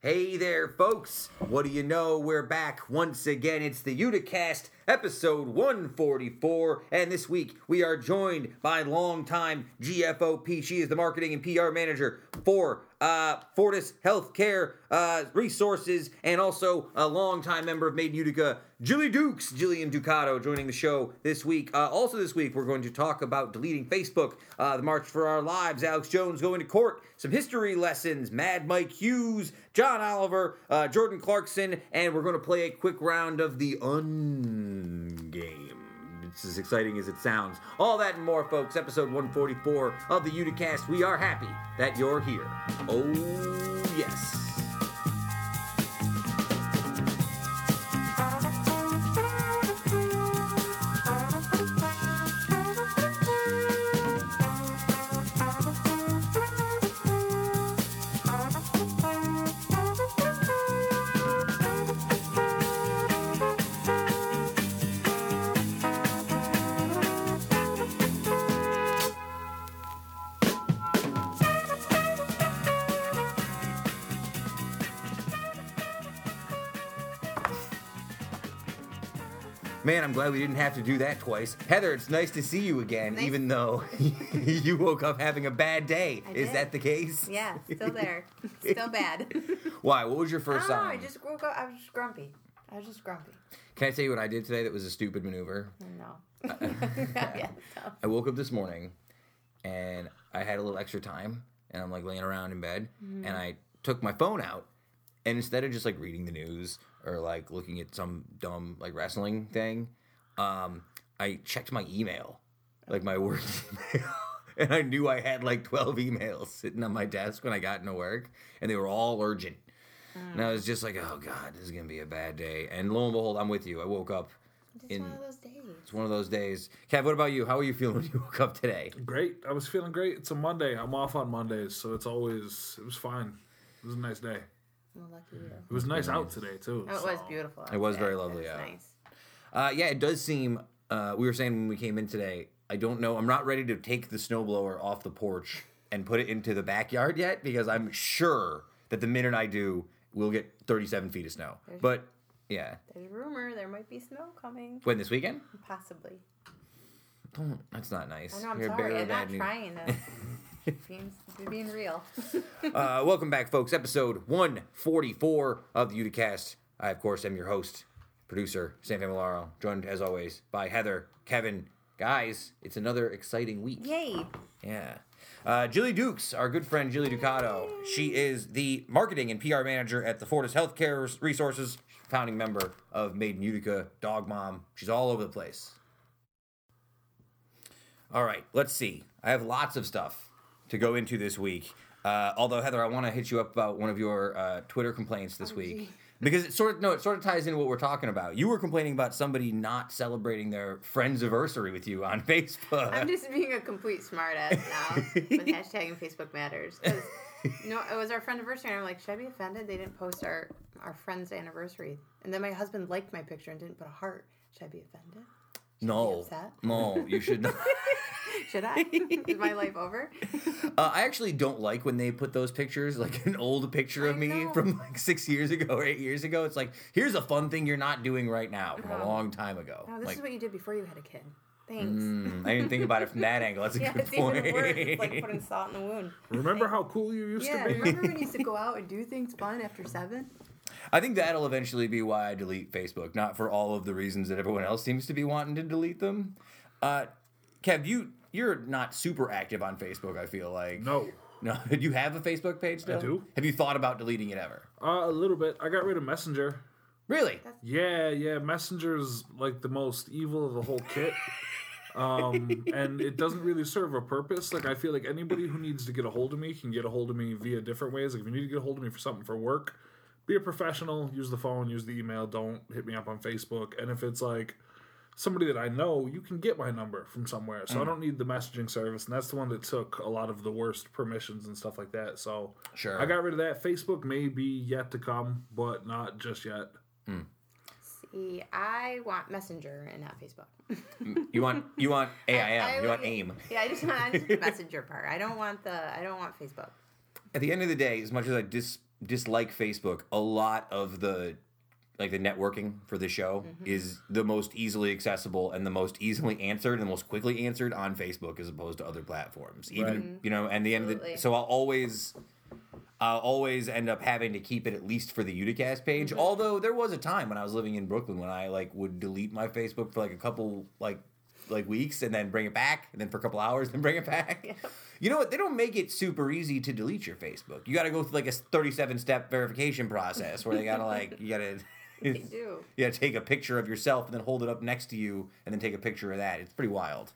Hey there, folks. What do you know? We're back once again. It's the Uticast, episode 144. And this week, we are joined by longtime GFOP. She is the marketing and PR manager for uh, Fortus Healthcare uh, Resources and also a longtime member of Made in Utica, Jilly Dukes, Jillian Ducato, joining the show this week. Uh, also, this week, we're going to talk about deleting Facebook, uh, the March for Our Lives, Alex Jones going to court, some history lessons, Mad Mike Hughes, John Oliver, uh, Jordan Clarkson, and we're going to play a quick round of the Ungame. It's as exciting as it sounds. All that and more, folks. Episode 144 of the Uticast. We are happy that you're here. Oh, yes. I'm glad we didn't have to do that twice. Heather, it's nice to see you again, Nice. even though you woke up having a bad day. I Is did. that the case? Yeah, still there. still bad. Why? What was your I first know. I just woke up. I was just grumpy. I was just grumpy. Can I tell you what I did today that was a stupid maneuver? No. yeah. so- I woke up this morning and I had a little extra time and I'm like laying around in bed Mm-hmm. and I took my phone out and instead of just like reading the news or like looking at some dumb like wrestling thing, um, I checked my email, like my work email. And I knew I had like 12 emails sitting on my desk when I got into work, and they were all urgent. And I was just like, oh God, this is going to be a bad day. And lo and behold, I'm with you. I woke up. It's In- one of those days. It's one of those days. Kev, what about you? How are you feeling when you woke up today? Great. I was feeling great. It's a Monday. I'm off on Mondays, so it's always it was fine. It was a nice day. Well, lucky you. It was nice out today too. Oh, it was beautiful. It was out very lovely It was out. Nice. Uh, yeah, it does seem. Uh, we were saying when we came in today. I don't know. I'm not ready to take the snowblower off the porch and put it into the backyard yet because I'm sure that the minute I do, we'll get 37 feet of snow. But yeah, There's a rumor there might be snow coming. when this weekend? Possibly. Don't. That's not nice. I know. I'm You're sorry. I'm not news. trying to. being, being real. Uh, welcome back, folks. Episode 144 of the Uticast. I, of course, am your host, producer, Sam Familaro, joined, as always, by Heather, Kevin. Guys, it's another exciting week. Yay. Yeah. Uh, Jilly Dukes, our good friend Julie Ducato. She is the marketing and PR manager at the Fortus Healthcare Resources, founding member of Made in Utica, Dog Mom. She's all over the place. All right, let's see. I have lots of stuff to go into this week. Uh, although Heather, I want to hit you up about one of your uh, Twitter complaints this week gee. Because it sort of no, it sort of ties into what we're talking about. You were complaining about somebody not celebrating their friend's anniversary with you on Facebook. I'm just being a complete smartass now with hashtagging Facebook matters. you know, it was our friend anniversary, and I'm like, should I be offended? They didn't post our our friend's anniversary, and then my husband liked my picture and didn't put a heart. Should I be offended? No, no, you should not. Should I? Is my life over? Uh, I actually don't like when they put those pictures, like an old picture of I me know. from like six years ago or eight years ago. It's like, here's a fun thing you're not doing right now from a Uh-huh. long time ago. No, this like, is what you did before you had a kid. Thanks. mm, I didn't think about it from that angle. That's a yeah, good it's point. even worse. It's like putting salt in the wound. Remember how cool you used Yeah, to be? Yeah, remember when you used to go out and do things fun after seven? I think that'll eventually be why I delete Facebook, not for all of the reasons that everyone else seems to be wanting to delete them. Uh, Kev, you you're not super active on Facebook. I feel like No. no. Do you have a Facebook page still? I do. Have you thought about deleting it ever? Uh, a little bit. I got rid of Messenger. Really? Yeah, yeah. Messenger's like the most evil of the whole kit. Um, and it doesn't really serve a purpose. Like I feel like anybody who needs to get a hold of me can get a hold of me via different ways. Like if you need to get a hold of me for something for work, be a professional. Use the phone. Use the email. Don't hit me up on Facebook. And if it's like somebody that I know, you can get my number from somewhere. So I mm. don't need the messaging service, and that's the one that took a lot of the worst permissions and stuff like that. So Sure. I got rid of that. Facebook may be yet to come, but not just yet. Mm. See, I want Messenger and not Facebook. You want you want AIM. I you want AIM. Yeah, I just want I just want the Messenger part. I don't want the I don't want Facebook. at the end of the day, as much as I dis- dislike Facebook, a lot of the like the networking for the show Mm-hmm. is the most easily accessible and the most easily answered and the most quickly answered on Facebook as opposed to other platforms. Even Right. you know, and the end of the Absolutely. so I'll always I'll always end up having to keep it at least for the Uticast page. Mm-hmm. Although there was a time when I was living in Brooklyn when I like would delete my Facebook for like a couple like like weeks and then bring it back and then for a couple hours then bring it back. You know what? They don't make it super easy to delete your Facebook. You got to go through like a 37 step verification process where they got to like you got to They do. you got to take a picture of yourself and then hold it up next to you and then take a picture of that. It's pretty wild.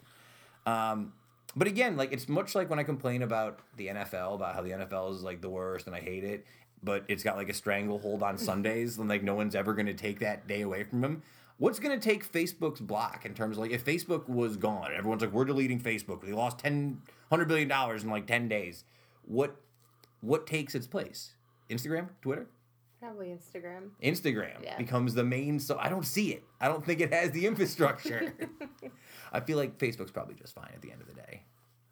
Um, but again, like it's much like when I complain about the NFL, about how the NFL is like the worst and I hate it, but it's got like a stranglehold on Sundays and like no one's ever going to take that day away from them. What's going to take Facebook's block in terms of like if Facebook was gone, everyone's like we're deleting Facebook. They lost 10 100 billion dollars in like 10 days. What what takes its place? Instagram, Twitter? Probably Instagram. Instagram Yeah. becomes the main so I don't see it. I don't think it has the infrastructure. I feel like Facebook's probably just fine at the end of the day.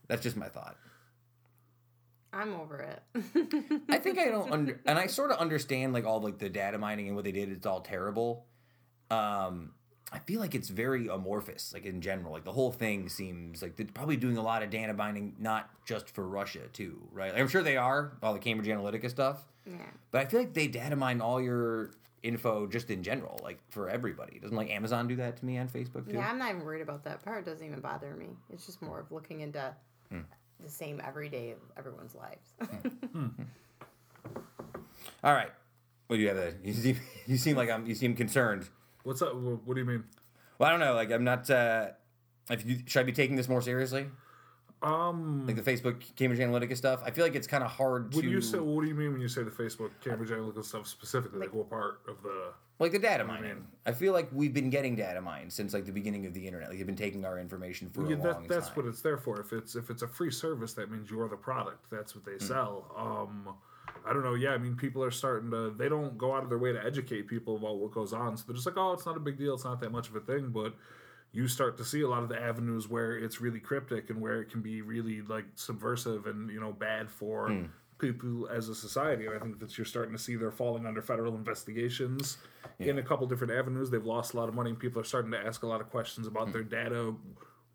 That's just my thought. I'm over it. I think I don't under and I sort of understand like all like the data mining and what they did it's all terrible. Um I feel like it's very amorphous, like in general. Like the whole thing seems like they're probably doing a lot of data mining, not just for Russia too, right? I'm sure they are, all the Cambridge Analytica stuff. yeah. But I feel like they data mine all your info just in general, like for everybody. Doesn't like Amazon do that to me on Facebook too? Yeah, I'm not even worried about that part. It doesn't even bother me. It's just more of looking into Hmm. the same everyday of everyone's lives. All right. Well, you have? A, you seem you seem like I'm you seem concerned. What's up? What do you mean? Well, I don't know. Like I'm not. uh if you, should I be taking this more seriously? Um, Like the Facebook Cambridge Analytica stuff. I feel like it's kind of hard when to you say, what do you mean when you say the Facebook Cambridge Analytica stuff specifically? Like, what part of the? like the data do you mining. mean? I feel like we've been getting data mined since like the beginning of the internet. Like they've been taking our information for Yeah, a that, long that's time. what it's there for. If it's if it's a free service, that means you're the product. That's what they Hmm. sell. Um, I don't know. Yeah, I mean, people are starting to. They don't go out of their way to educate people about what goes on. So they're just like, oh, it's not a big deal. It's not that much of a thing. But you start to see a lot of the avenues where it's really cryptic and where it can be really like subversive and you know bad for Hmm. people as a society. And I think that you're starting to see they're falling under federal investigations in a couple different avenues. They've lost a lot of money, and people are starting to ask a lot of questions about Hmm. their data,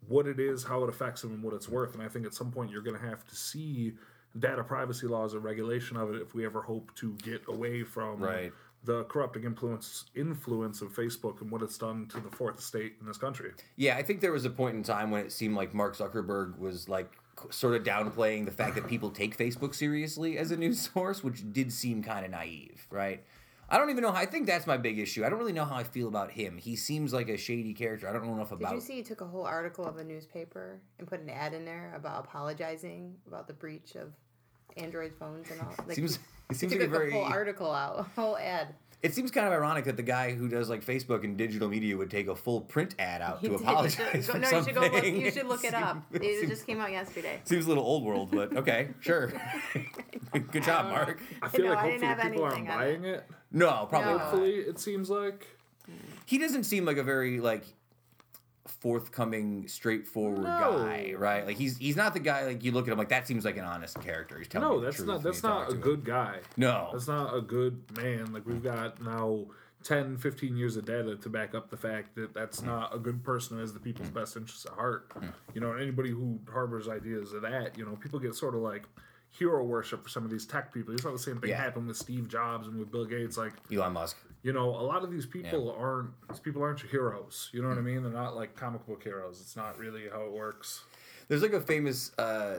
what it is, how it affects them, and what it's worth. And I think at some point you're going to have to see data privacy laws and regulation of it if we ever hope to get away from Right. the corrupting influence influence of Facebook and what it's done to the fourth estate in this country. Yeah, I think there was a point in time when it seemed like Mark Zuckerberg was like sort of downplaying the fact that people take Facebook seriously as a news source, which did seem kind of naive, right? I don't even know how. I think that's my big issue. I don't really know how I feel about him. He seems like a shady character. I don't know enough about. Did you see he took a whole article of a newspaper and put an ad in there about apologizing about the breach of Android phones and all? Like, seems he, it he seems took like a a very. whole article out, a whole ad. It seems kind of ironic that the guy who does like Facebook and digital media would take a full print ad out He to did. apologize Go- for no, you something. should go look. You should look it up. Seems- It just came out yesterday. Seems a little old world, but okay, sure. Good job, don't. Mark. I feel No, like I hopefully people aren't anything buying it. No, probably No. not. Hopefully, it seems like. he doesn't seem like a very like forthcoming, straightforward No. guy, right? Like he's he's not the guy like you look at him like that seems like an honest character. He's telling No, that's not that's not a him. good guy. No, That's not a good man. Like we've got now 10, 15 years of data to back up the fact that that's hmm. not a good person who has the people's hmm. best interests at heart. Hmm. You know, anybody who harbors ideas of that, you know, people get sort of like hero worship for some of these tech people. You saw the same thing Yeah. happen with Steve Jobs and with Bill Gates. Like, Elon Musk. You know, a lot of these people aren't these people aren't your heroes. You know what I mean? They're not like comic book heroes. It's not really how it works. There's like a famous uh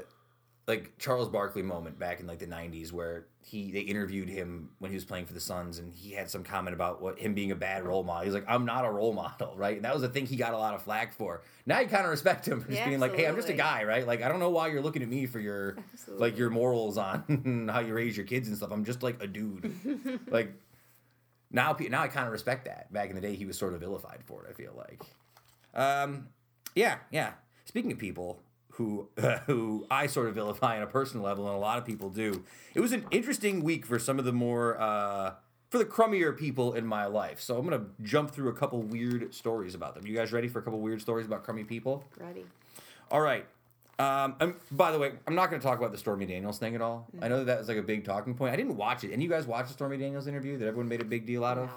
like Charles Barkley moment back in like the 90s where he they interviewed him when he was playing for the Suns and he had some comment about what him being a bad role model. He's like, I'm not a role model, right? And that was the thing he got a lot of flack for. Now you kind of respect him for just Yeah, being like, hey, I'm just a guy, right? Like I don't know why you're looking at me for your Absolutely. like your morals on how you raise your kids and stuff. I'm just like a dude. like now now I kind of respect that. Back in the day he was sort of vilified for it, I feel like. Um yeah, yeah. Speaking of people who who I sort of vilify on a personal level, and a lot of people do. It was an interesting week for some of the more uh, for the crummier people in my life. So I'm gonna jump through a couple weird stories about them. You guys ready for a couple weird stories about crummy people? Ready? All right. Um, and by the way, I'm not going to talk about the Stormy Daniels thing at all. I know that, that was like a big talking point. I didn't watch it. Any of you guys watch the Stormy Daniels interview that everyone made a big deal out of?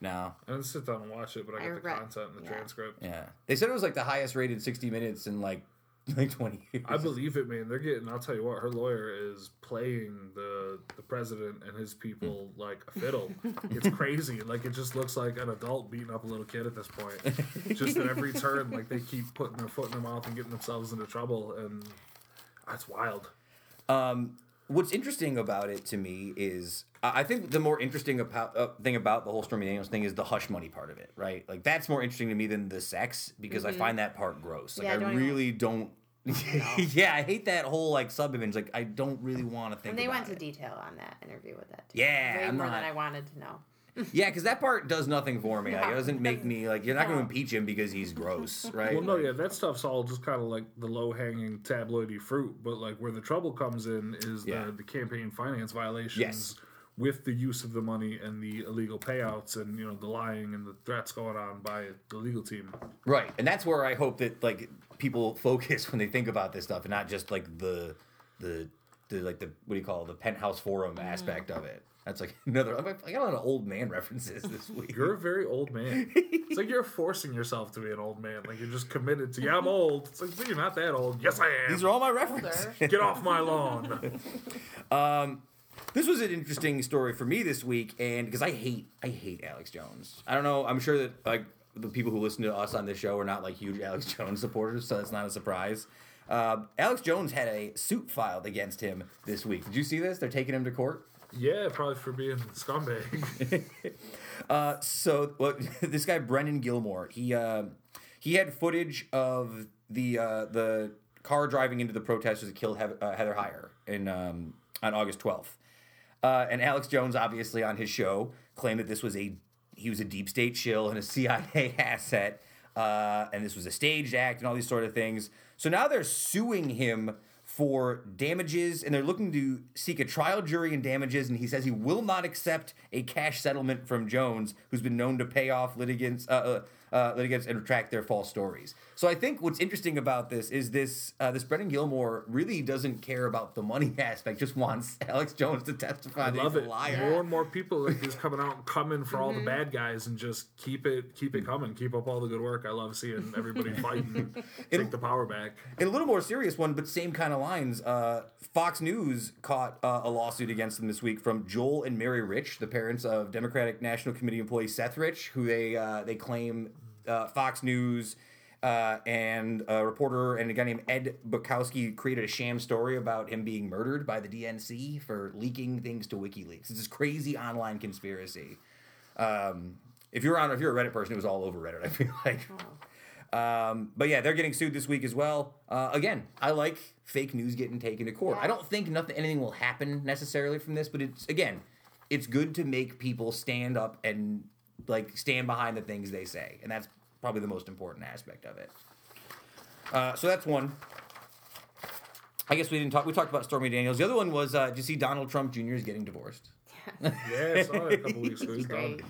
No. I didn't sit down and watch it, but I I got the read- content and the yeah. transcript. Yeah. They said it was like the highest rated 60 minutes in like like 20 years. I believe it, man. They're getting. I'll tell you what. Her lawyer is playing the the president and his people like a fiddle. It's crazy. Like it just looks like an adult beating up a little kid at this point. just at every turn, like they keep putting their foot in their mouth and getting themselves into trouble, and that's wild. Um, what's interesting about it to me is I think the more interesting about, uh, thing about the whole Stormy Daniels thing is the hush money part of it, right? Like that's more interesting to me than the sex because I find that part gross. Like Mm-hmm. Yeah, I don't even- really don't. yeah, I hate that whole like sub image. Like I don't really want to think. And they went to detail on that interview with that. Too. Yeah, way I'm more not- than I wanted to know. Yeah, because that part does nothing for me. Like, it doesn't make me like you're not going to impeach him because he's gross, right? Well, no, yeah, that stuff's all just kind of like the low hanging tabloidy fruit. But like where the trouble comes in is Yeah. the, the campaign finance violations Yes. with the use of the money and the illegal payouts and you know the lying and the threats going on by the legal team. Right, and that's where I hope that like people focus when they think about this stuff, and not just like the the the like the what do you call it, the penthouse forum mm. aspect of it. That's like another. I got a lot of old man references this week. You're a very old man. It's like you're forcing yourself to be an old man. Like you're just committed to. Yeah, I'm old. It's like but you're not that old. Yes, I am. These are all my references. Older. Get off my lawn. This was an interesting story for me this week, and because I hate I hate Alex Jones. I don't know. I'm sure that like the people who listen to us on this show are not like huge Alex Jones supporters, so that's not a surprise. Uh, Alex Jones had a suit filed against him this week. Did you see this? They're taking him to court. Yeah, probably for being a scumbag. Uh, so well, this guy Brendan Gilmore, he uh, he had footage of the uh, the car driving into the protesters that killed Heather, uh, Heather Heyer in um, on August twelfth. Uh, and Alex Jones, obviously on his show, claimed that this was a he was a deep state shill and a CIA asset, uh, and this was a staged act and all these sort of things. So now they're suing him for damages, and they're looking to seek a trial jury in damages. And he says he will not accept a cash settlement from Jones, who's been known to pay off litigants, uh, uh, uh, litigants and retract their false stories. So I think what's interesting about this is this uh, this Brendan Gilmore really doesn't care about the money aspect; just wants Alex Jones to testify I that love he's it. a liar. More and more people are just coming out and coming for all the bad guys and just keep it keep it coming. Keep up all the good work. I love seeing everybody fighting, take the power back. In a little more serious one, but same kind of lines, uh, Fox News caught uh, a lawsuit against them this week from Joel and Mary Rich, the parents of Democratic National Committee employee Seth Rich, who they uh, they claim uh, Fox News uh, and a reporter and a guy named Ed Butowsky created a sham story about him being murdered by the DNC for leaking things to WikiLeaks. It's this crazy online conspiracy. Um, if you're on, if you're a Reddit person, it was all over Reddit. I feel like. Um, but yeah, they're getting sued this week as well. Uh, again, I like fake news getting taken to court. I don't think nothing, anything will happen necessarily from this, but it's again, it's good to make people stand up and like stand behind the things they say, and that's probably the most important aspect of it. Uh, so that's one. I guess we didn't talk. We talked about Stormy Daniels. The other one was, uh, did you see Donald Trump Jr. is getting divorced? Yeah, I saw it a couple weeks ago. He's done.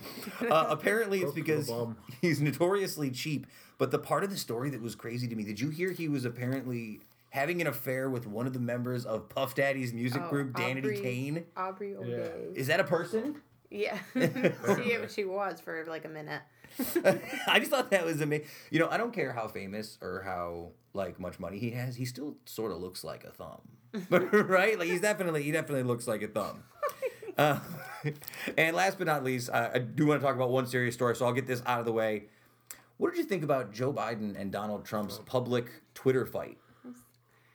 Uh, apparently, it's Broke the because he's notoriously cheap. But the part of the story that was crazy to me, did you hear he was apparently having an affair with one of the members of Puff Daddy's music Oh, group, Danity Aubrey- Kane? Aubrey O'Day. Is that a person? Yeah. she, she was for like a minute. I just thought that was amazing. You know, I don't care how famous or how like much money he has. He still sort of looks like a thumb, right? Like he's definitely he definitely looks like a thumb. Uh, and last but not least, uh, I do want to talk about one serious story, so I'll get this out of the way. What did you think about Joe Biden and Donald Trump's public Twitter fight?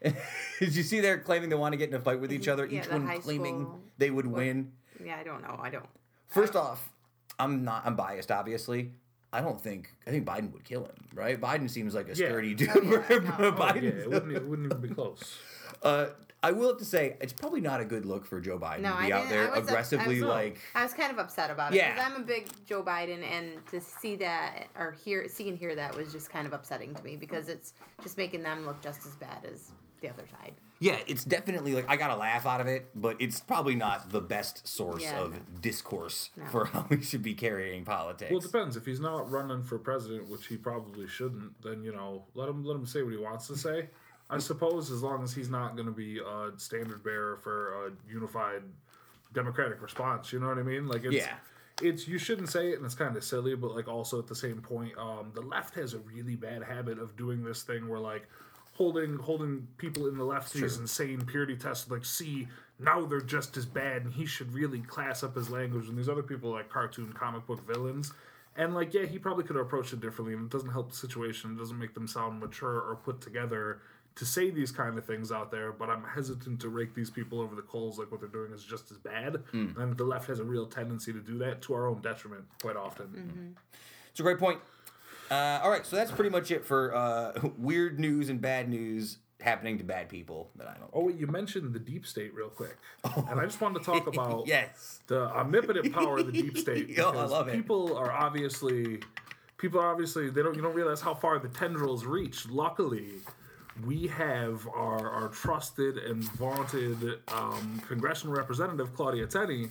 did you see they're claiming they want to get in a fight with each other, Yeah, each one claiming they would win? Yeah, I don't know. I don't. First off, I'm not. I'm biased, obviously. I don't think. I think Biden would kill him. Right? Biden seems like a Yeah. sturdy dude. Oh, yeah. where No. Oh, yeah, Biden- it wouldn't, it wouldn't even be close. uh, I will have to say it's probably not a good look for Joe Biden No, to I be out there I was up- aggressively I was- like. I was kind of upset about it Yeah. because I'm a big Joe Biden, and to see that or hear, see and hear that was just kind of upsetting to me because it's just making them look just as bad as the other side. Yeah, it's definitely like I got a laugh out of it, but it's probably not the best source Yeah, of no. discourse No. for how we should be carrying politics. Well, it depends. If he's not running for president, which he probably shouldn't, then you know, let him let him say what he wants to say. I suppose as long as he's not going to be a standard bearer for a unified democratic response, you know what I mean? Like, it's, Yeah. it's you shouldn't say it, and it's kind of silly, but like also at the same point, um, the left has a really bad habit of doing this thing where like holding holding people in the left to these insane purity tests, like see now they're just as bad, and he should really class up his language, and these other people are like cartoon comic book villains. And like, yeah, he probably could have approached it differently, and it doesn't help the situation. It doesn't make them sound mature or put together to say these kind of things out there. But I'm hesitant to rake these people over the coals. Like what they're doing is just as bad, hmm. and the left has a real tendency to do that to our own detriment quite often. Mm-hmm. It's a great point. Uh, all right, so that's pretty much it for uh, weird news and bad news happening to bad people that I don't. Know. Oh, wait, you mentioned the deep state real quick, and I just wanted to talk about yes. the omnipotent power of the deep state. Oh, I because love it. People are obviously, people are obviously they don't you don't realize how far the tendrils reach. Luckily, we have our our trusted and vaunted um, congressional representative Claudia Tenney.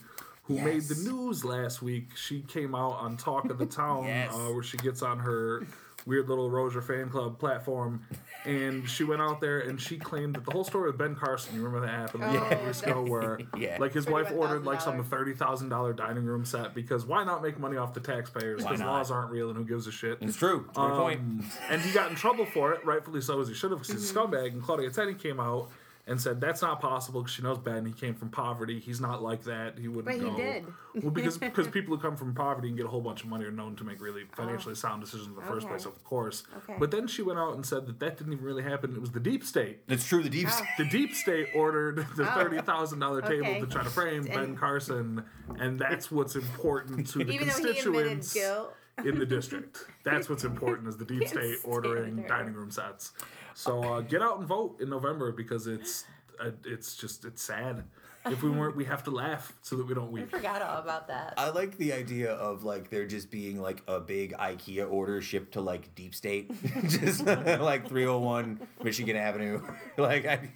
Who made the news last week? She came out on Talk of the Town, Yes. uh, where she gets on her weird little Roger fan club platform, and she went out there and she claimed that the whole story of Ben Carson. You remember that happened a couple Yeah. weeks ago, where Yeah. like his wife ordered like some thirty thousand dollar dining room set because why not make money off the taxpayers? Because laws aren't real and who gives a shit. It's true. It's a good point. Um, and he got in trouble for it, rightfully so, as he should have, because he's a Mm-hmm. scumbag. And Claudia Tenney came out and said that's not possible because she knows Ben. He came from poverty. He's not like that. He wouldn't. But he go. did. Well, because because people who come from poverty and get a whole bunch of money are known to make really financially oh. sound decisions in the first Oh. Place, of course. Okay. But then she went out and said that that didn't even really happen. It was the deep state. It's true. The deep. Oh. The deep state ordered the Oh. thirty thousand dollar table Okay. to try to frame Ben Carson, and that's what's important to the Even though he constituents guilt. in the district. That's what's important is the deep state ordering dining room sets. So uh, get out and vote in November because it's uh, it's just it's sad. If we weren't, we have to laugh so that we don't weep. I forgot all about that. I like the idea of like there just being like a big IKEA order shipped to like deep state, just like 301 Michigan Avenue. like, I,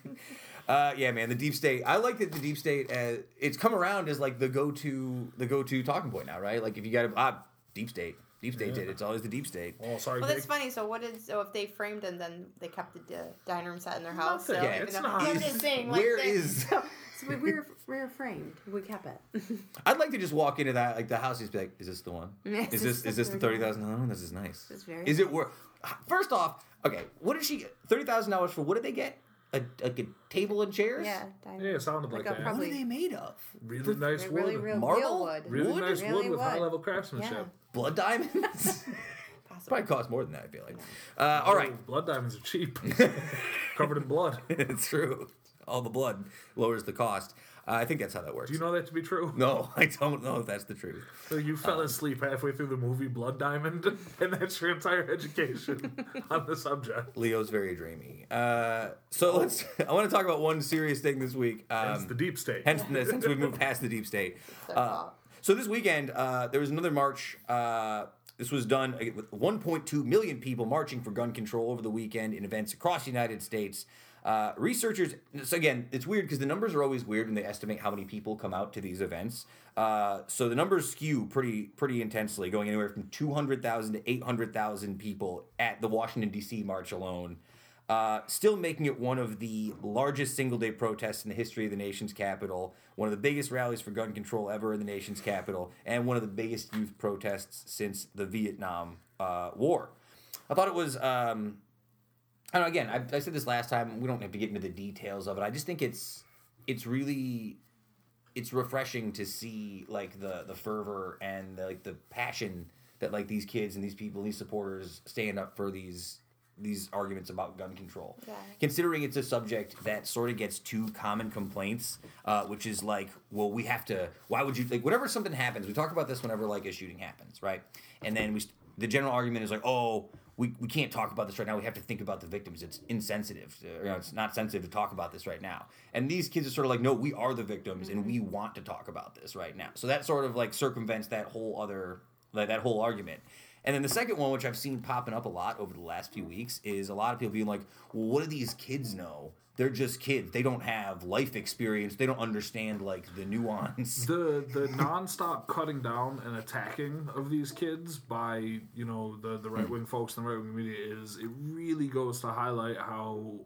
uh, yeah, man, the deep state. I like that the deep state. Uh, it's come around as like the go-to the go-to talking point now, right? Like if you got a ah, deep state, deep state did. It's always the deep state. Oh, sorry, Well, Jake. that's funny. So, what is so if they framed and then they kept the uh, dining room set in their house? Nothing. So, Yeah, even it's though- not- Yeah, I'm just saying. Like, Where that- is- So, so we were we were framed. We kept it. I'd like to just walk into that like the house and just be like, is this the one? Is Is this this is this the thirty thousand dollar one? This is nice. It's very Is it worth? First off, okay, what did she get? Thirty thousand dollars for? What did they get? A, like a table and chairs? Yeah, dining Yeah, it sounded like Like a that. What are they made of? really nice They're wood. really real, Marble? real wood. really wood? nice Really wood with wood. high level craftsmanship. Yeah. Blood diamonds? Probably cost more than that. I feel like. Uh, all right, blood diamonds are cheap, covered in blood. it's true. All the blood lowers the cost. Uh, I think that's how that works. Do you know that to be true? No, I don't know if that's the truth. So you fell asleep halfway through the movie Blood Diamond, and that's your entire education on the subject. Leo's very dreamy. Uh, so let's. I want to talk about one serious thing this week. That's Um, the deep state. hence, since we've moved past the deep state. Uh, so this weekend, uh, there was another march. Uh, this was done uh, with 1.2 million people marching for gun control over the weekend in events across the United States. Uh, researchers, so again, it's weird because the numbers are always weird when they estimate how many people come out to these events. Uh, so the numbers skew pretty pretty intensely, going anywhere from 200,000 to 800,000 people at the Washington D.C. march alone. Uh, still making it one of the largest single day protests in the history of the nation's capital, one of the biggest rallies for gun control ever in the nation's capital, and one of the biggest youth protests since the Vietnam uh, War. I thought it was. Um, I know. Again, I, I said this last time. We don't have to get into the details of it. I just think it's it's really it's refreshing to see like the the fervor and the, like the passion that like these kids and these people, these supporters stand up for these these arguments about gun control. Yeah. Considering it's a subject that sort of gets two common complaints, uh, which is like, well, we have to. Why would you like whenever something happens? We talk about this whenever like a shooting happens, right? And then we st- the general argument is like, oh. We, we can't talk about this right now. We have to think about the victims. It's insensitive. To, you know, it's not sensitive to talk about this right now. And these kids are sort of like, no, we are the victims, and we mm-hmm. want to talk about this right now. So that sort of like circumvents that whole other like that whole argument. And then the second one, which I've seen popping up a lot over the last few weeks, is a lot of people being like, well, what do these kids know? They're just kids. They don't have life experience. They don't understand like the nuance. the the nonstop cutting down and attacking of these kids by you know the the hmm. right wing folks and the right wing media is it really goes to highlight how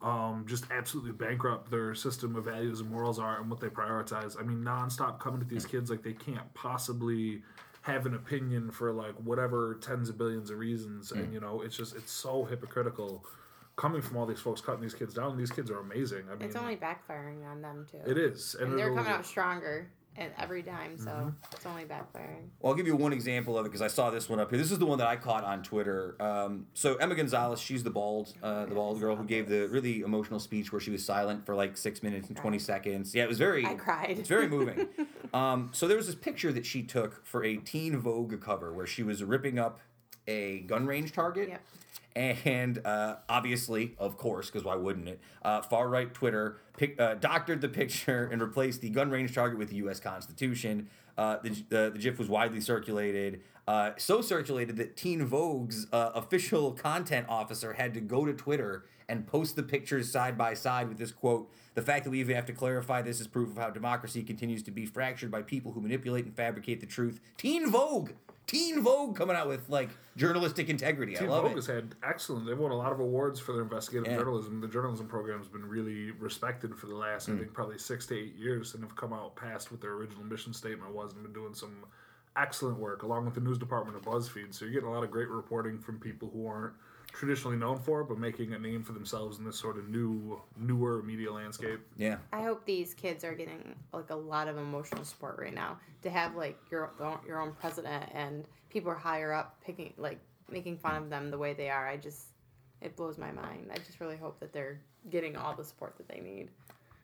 um, just absolutely bankrupt their system of values and morals are and what they prioritize. I mean, nonstop coming at these hmm. kids like they can't possibly have an opinion for like whatever tens of billions of reasons, hmm. and you know, it's just it's so hypocritical coming from all these folks cutting these kids down. These kids are amazing. I mean, It's only backfiring on them too. it is, And they're coming out stronger And every time, so Mm-hmm. it's only backfiring. Well, I'll give you one example of it because I saw this one up here. This is the one that I caught on Twitter. Um, so Emma Gonzalez, she's the bald, uh, the bald girl who gave the really emotional speech where she was silent for like six minutes and twenty seconds. Yeah, it was very. I cried. It's very moving. um, so there was this picture that she took for a Teen Vogue cover where she was ripping up a gun range target. Yep. And uh, obviously, of course, because why wouldn't it? Uh, far right Twitter uh, doctored the picture and replaced the gun range target with the U.S. Constitution. Uh, the, the, the GIF was widely circulated, uh, so circulated that Teen Vogue's uh, official content officer had to go to Twitter and post the pictures side by side with this quote The fact that we even have to clarify this is proof of how democracy continues to be fractured by people who manipulate and fabricate the truth. Teen Vogue! Teen Vogue coming out with like journalistic integrity. Teen I love Vogue it. has had excellent. They've won a lot of awards for their investigative Yeah. journalism. The journalism program has been really respected for the last, Mm. I think, probably six to eight years, and have come out past what their original mission statement was, and been doing some excellent work along with the news department of BuzzFeed. So you're getting a lot of great reporting from people who aren't traditionally known for, but making a name for themselves in this sort of new, newer media landscape. Yeah. I hope these kids are getting like a lot of emotional support right now to have like your your own president and people are higher up picking like making fun of them the way they are. I just it blows my mind. I just really hope that they're getting all the support that they need.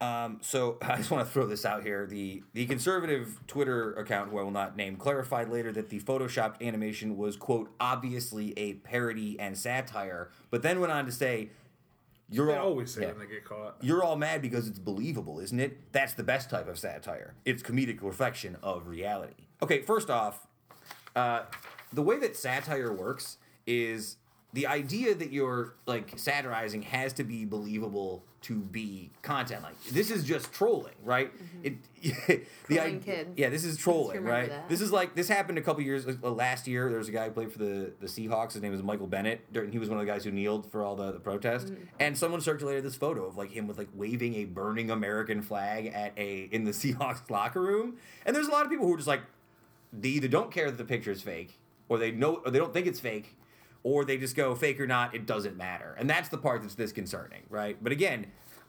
Um, so I just want to throw this out here. The the conservative Twitter account, who I will not name, clarified later that the photoshopped animation was quote obviously a parody and satire, but then went on to say, "You're They all always say yeah. when they get caught. You're all mad because it's believable, isn't it? That's the best type of satire. It's comedic reflection of reality. Okay, first off, uh, the way that satire works is the idea that you're like satirizing has to be believable to be content. Like this is just trolling, right? The Mm-hmm. Trolling idea, kids. yeah, this is trolling, right? that. This is like this happened a couple years uh, last year. There was a guy who played for the the Seahawks. His name was Michael Bennett. Dur- He was one of the guys who kneeled for all the, the protest. Mm-hmm. And someone circulated this photo of like him with like waving a burning American flag at a in the Seahawks locker room. And there's a lot of people who are just like they either don't care that the picture is fake, or they know or they don't think it's fake, or they just go fake or not, it doesn't matter. And that's the part that's disconcerting, right? But again,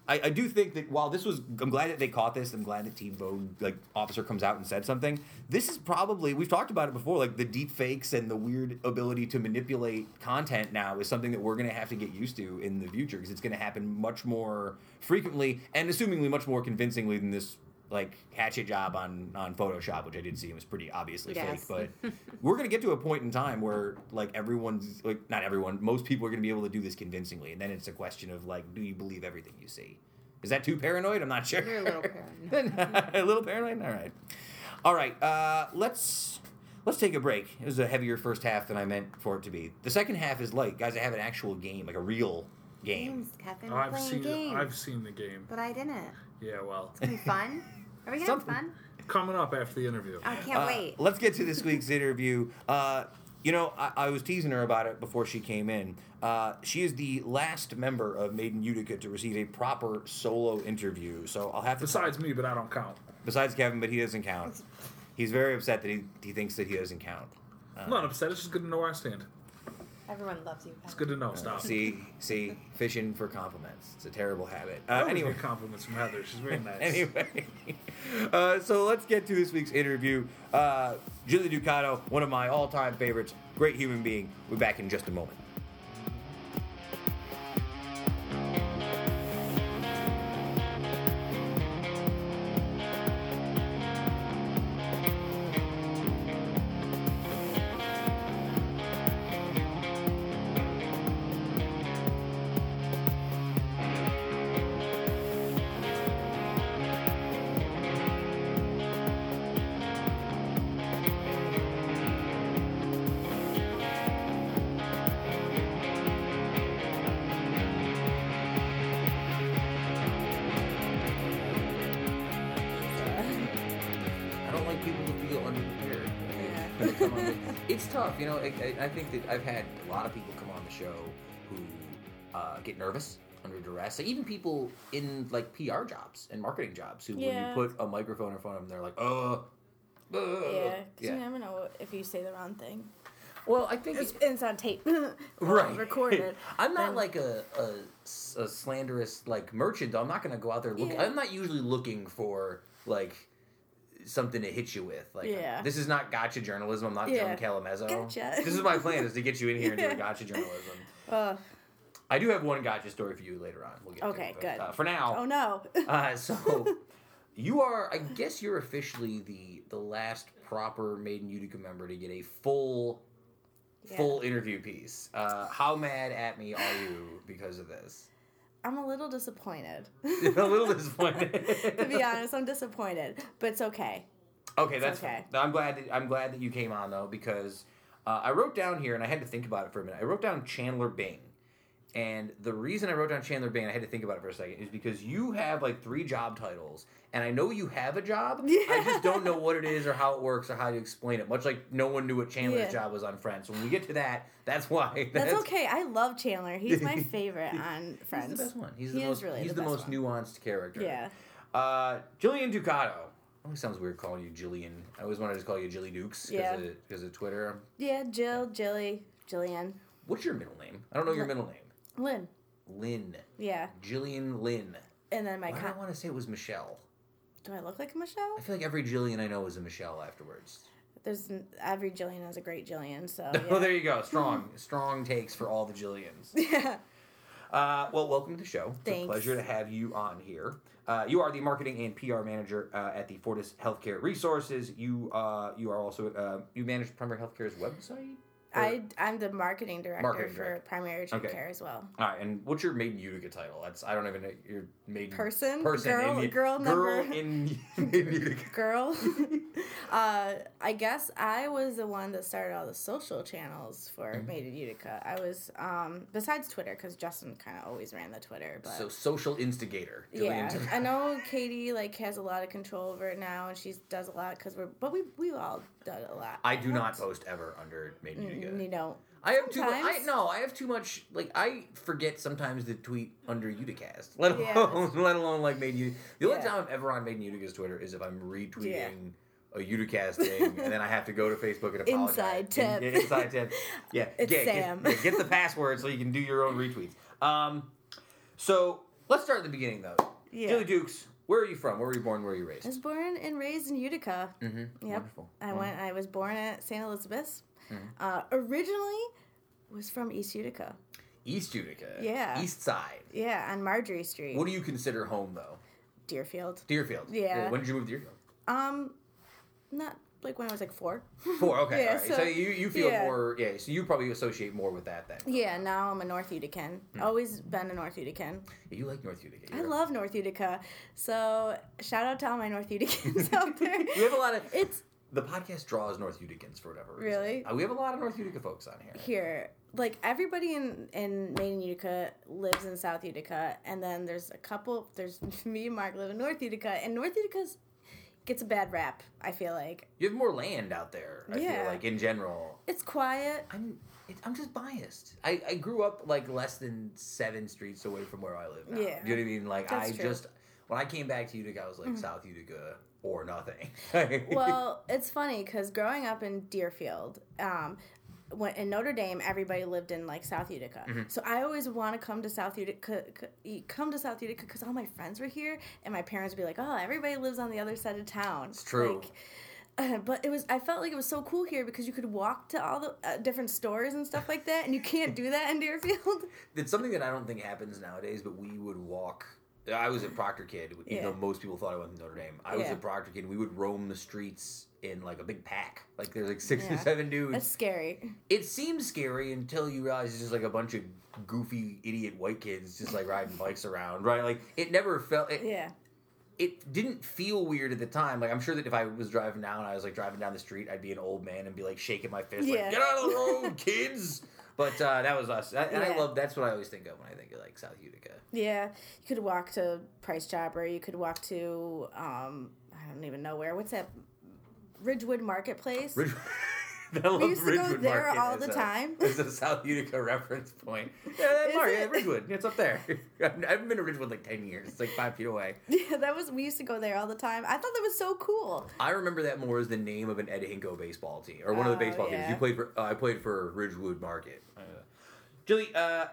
I, I do think that while this was, I'm glad that they caught this. I'm glad that Teen Vogue like officer comes out and said something. This is probably we've talked about it before. Like the deep fakes and the weird ability to manipulate content now is something that we're going to have to get used to in the future because it's going to happen much more frequently and assumingly much more convincingly than this like hatchet job on on Photoshop, which I did see and was pretty obviously Yes. fake. But we're gonna get to a point in time where like everyone's like not everyone, most people are gonna be able to do this convincingly, and then it's a question of like, do you believe everything you see? Is that too paranoid? I'm not sure. You're a little paranoid. a little paranoid. All right. All right. Uh, let's let's take a break. It was a heavier first half than I meant for it to be. The second half is light, guys. I have an actual game, like a real game. Games, Kevin. We're I've playing seen games. I've seen the game. But I didn't. Yeah, well, It's gonna be fun. Are we gonna have Something. fun? coming up after the interview. I can't Uh, wait. Let's get to this week's interview. Uh, you know, I, I was teasing her about it before she came in. Uh, she is the last member of Made in Utica to receive a proper solo interview. So I'll have to. Besides me, but I don't count. besides Kevin, but he doesn't count. He's very upset that he, he thinks that he doesn't count. I'm not upset. It's just good to know where I stand. Everyone loves you. It's good to know. Stop. See, see, fishing for compliments. It's a terrible habit. I Uh, always anyway, get compliments from Heather. She's very nice. anyway, uh, so let's get to this week's interview. Uh, Julie Ducato, one of my all-time favorites, great human being. We're back in just a moment. I, think that I've had a lot of people come on the show who uh, get nervous under duress. Even people in like PR jobs and marketing jobs who Yeah. when you put a microphone in front of them, they're like, uh, uh Yeah, yeah. you never know if you say the wrong thing. Well, I think It's, it- it's on tape. right Recorded. I'm not then- like a slanderous like merchant. I'm not gonna go out there. Look, Yeah. I'm not usually looking for like something to hit you with. Like Yeah. this is not gotcha journalism. I'm not Yeah. Joan Callamezzo. Gotcha. This is my plan is to get you in here and do a gotcha journalism. Uh, I do have one gotcha story for you later on. We'll get to Okay, it, but, good. Uh, for now, oh no. uh, so you are, I guess, you're officially the the last proper Made in Utica member to get a full Yeah. full interview piece. Uh, how mad at me are you because of this? I'm a little disappointed. a little disappointed. to be honest, I'm disappointed, but it's okay. Okay, that's okay. fine. I'm glad that I'm glad that you came on though because uh, I wrote down here and I had to think about it for a minute. I wrote down Chandler Bing, and the reason I wrote down Chandler Bing, I had to think about it for a second, is because you have like three job titles, and I know you have a job. Yeah. I just don't know what it is or how it works or how to explain it. Much like no one knew what Chandler's Yeah. job was on Friends. So when we get to that, that's why. That's, okay. I love Chandler. He's my favorite on Friends. He's the best one. He's the is most. really he's the the, most nuanced character. Yeah. Uh, Jillian Ducato. Always sounds weird calling you Jillian. I always wanted to just call you Jilly Dukes because Yeah. of, of Twitter. Yeah, Jill, Jilly, Jillian, What's your middle name? I don't know your middle name. Lynn. Lynn. Yeah. Jillian Lynn. And then my Why do I want to say it was Michelle? Do I look like a Michelle? I feel like every Jillian I know is a Michelle afterwards. There's n- every Jillian is a great Jillian, so Oh, yeah. there you go. Strong, strong takes for all the Jillians. yeah. Uh, well, welcome to the show. It's a Thanks. pleasure to have you on here. Uh, you are the marketing and PR manager uh, at the Fortus Healthcare Resources. You uh, you are also uh, you manage Primary Healthcare's website. I I'm the marketing director Marketing for director. primary urgent Okay. care as well. All right, and what's your Made in Utica title? That's I don't even know your maiden Person? person Girl- in, girl girl number- in Made in Utica. Girl, uh, I guess I was the one that started all the social channels for Mm-hmm. Made in Utica. I was um, besides Twitter because Justin kind of always ran the Twitter, but So social instigator. Yeah. I know Katie like has a lot of control over it now, and she does a lot because we're but we we all done a lot. I do not post ever under Made in Utica. Mm, You don't. I have too much. I Sometimes. no. I have too much. Like I forget sometimes to tweet under Uticast. Let alone, Yeah. let alone like made you. The only Yeah. time I'm ever on Made in Utica's Twitter is if I'm retweeting Yeah. a Uticast thing, and then I have to go to Facebook and apologize. Inside tip. In- inside tip. Yeah. It's get, Sam. Get, get the password so you can do your own retweets. Um, so let's start at the beginning though. Yeah. Jilly Dukes, where are you from? Where were you born? Where were you raised? I was born and raised in Utica. Mm-hmm. Yep. Wonderful. I went. I was born at St. Elizabeth's. Mm-hmm. Uh, originally, was from East Utica. East Utica. Yeah. East Side. Yeah, on Marjorie Street, What do you consider home though? Deerfield. Deerfield. Yeah. When did you move to Deerfield? Um, not like when I was like four. Four. Okay. Yeah, all right. So, so- you you feel yeah. more yeah. So you probably associate more with that then. Yeah, now I'm a North Utican. Hmm. Always been a North Utican. You like North Utica. I love North Utica. So shout out to all my North Uticans out there. We have a lot of It's the podcast draws North Uticans for whatever reason. Really? Uh, we have a lot of North Utica folks on here. here. Like everybody in in Made in Utica lives in South Utica, and then there's a couple. There's me and Mark live in North Utica, and North Utica's gets a bad rap. I feel like You have more land out there. I Yeah. feel like in general. it's quiet. I'm it, I'm just biased. I, I grew up like less than seven streets away from where I live now. Yeah. You know what I mean? Like That's I true. Mm-hmm. just when I came back to Utica, I was like South Utica or nothing. well, it's funny because growing up in Deerfield, um, when in Notre Dame, everybody lived in like South Utica. Mm-hmm. So I always want to come to South Utica, come to South Utica because all my friends were here, and my parents would be like, "Oh, everybody lives on the other side of town." It's true. Like, uh, but it was I felt like it was so cool here because you could walk to all the uh, different stores and stuff like that, and you can't do that in Deerfield. it's something that I don't think happens nowadays, but we would walk. I was a Proctor Kid, even Yeah. though most people thought I went to Notre Dame. I was Yeah. at Proctor Kid. We would roam the streets in like a big pack. Like there's like six or seven dudes. That's scary. It seems scary until you realize it's just like a bunch of goofy idiot white kids just like riding bikes around, right? Like it never felt. It, Yeah. it didn't feel weird at the time. Like I'm sure that if I was driving down, I was like driving down the street, I'd be an old man and be like shaking my fist, Yeah. like "Get out of the road, kids!" But uh, that was us, I- and I love. That's what I always think of when I think of like South Utica. Yeah, you could walk to Price Chopper. You could walk to um, I don't even know where. What's that? Ridgewood Marketplace. Ridge- I love We used to go there Market all the a- time. As a South Utica reference point. Yeah, Is Mark, yeah, it? Ridgewood. It's up there. I haven't been to Ridgewood like 10 years. It's like five feet away. Yeah, that was we used to go there all the time. I thought that was so cool. I remember that more as the name of an Ed Hinko baseball team, or one of the Oh, baseball teams. You played for. Uh, I played for Ridgewood Market. Uh, Julie, uh,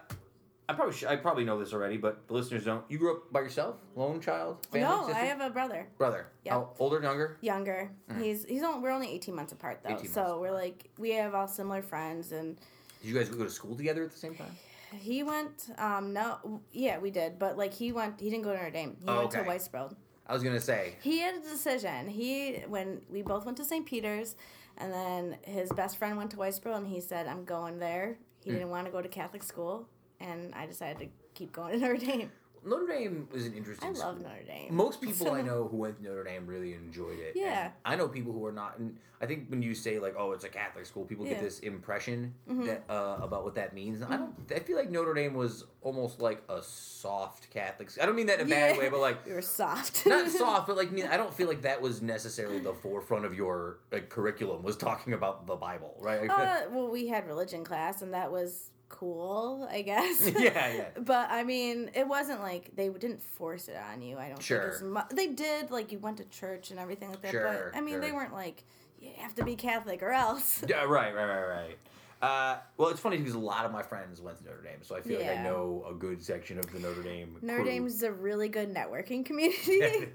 I probably sh- I probably know this already, but the listeners don't. You grew up by yourself, lone child, family, no, sister? I have a brother, brother. Yeah. How older, younger? younger. He's he's on. We're only eighteen months apart though, 18 so months we're like we have all similar friends. And Did you guys go to school together at the same time? he went. Um, no, yeah, we did, but like he went. He didn't go to Notre Dame. He Oh, went okay. to Whitesboro. I was gonna say. He had a decision. He when we both went to St. Peter's, and then his best friend went to Whitesboro, and he said, "I'm going there." He Hmm. didn't want to go to Catholic school, and I decided to keep going to Notre Dame. Notre Dame was an interesting. I school. love Notre Dame. Most people I know who went to Notre Dame really enjoyed it. Yeah. I know people who are not. And I think when you say like, "Oh, it's a Catholic school," people get Yeah. Mm-hmm. this impression that uh, about what that means. And I don't. I feel like Notre Dame was almost like a soft Catholic. I don't mean that in a bad Yeah. way, but like We were soft. not soft, but like I mean, I don't feel like that was necessarily the forefront of your like curriculum was talking about the Bible, right? uh, well, we had religion class, and that was cool, I guess. yeah, yeah. But I mean, it wasn't like they didn't force it on you. I don't Sure. think as mu- they did. Like you went to church and everything like that. Sure, but I mean, they weren't like you have to be Catholic or else. Yeah, right, right, right, right. Uh, well, it's funny because a lot of my friends went to Notre Dame, so I feel like I know a good section of the Notre Dame. Notre crew. Dame's a really good networking community.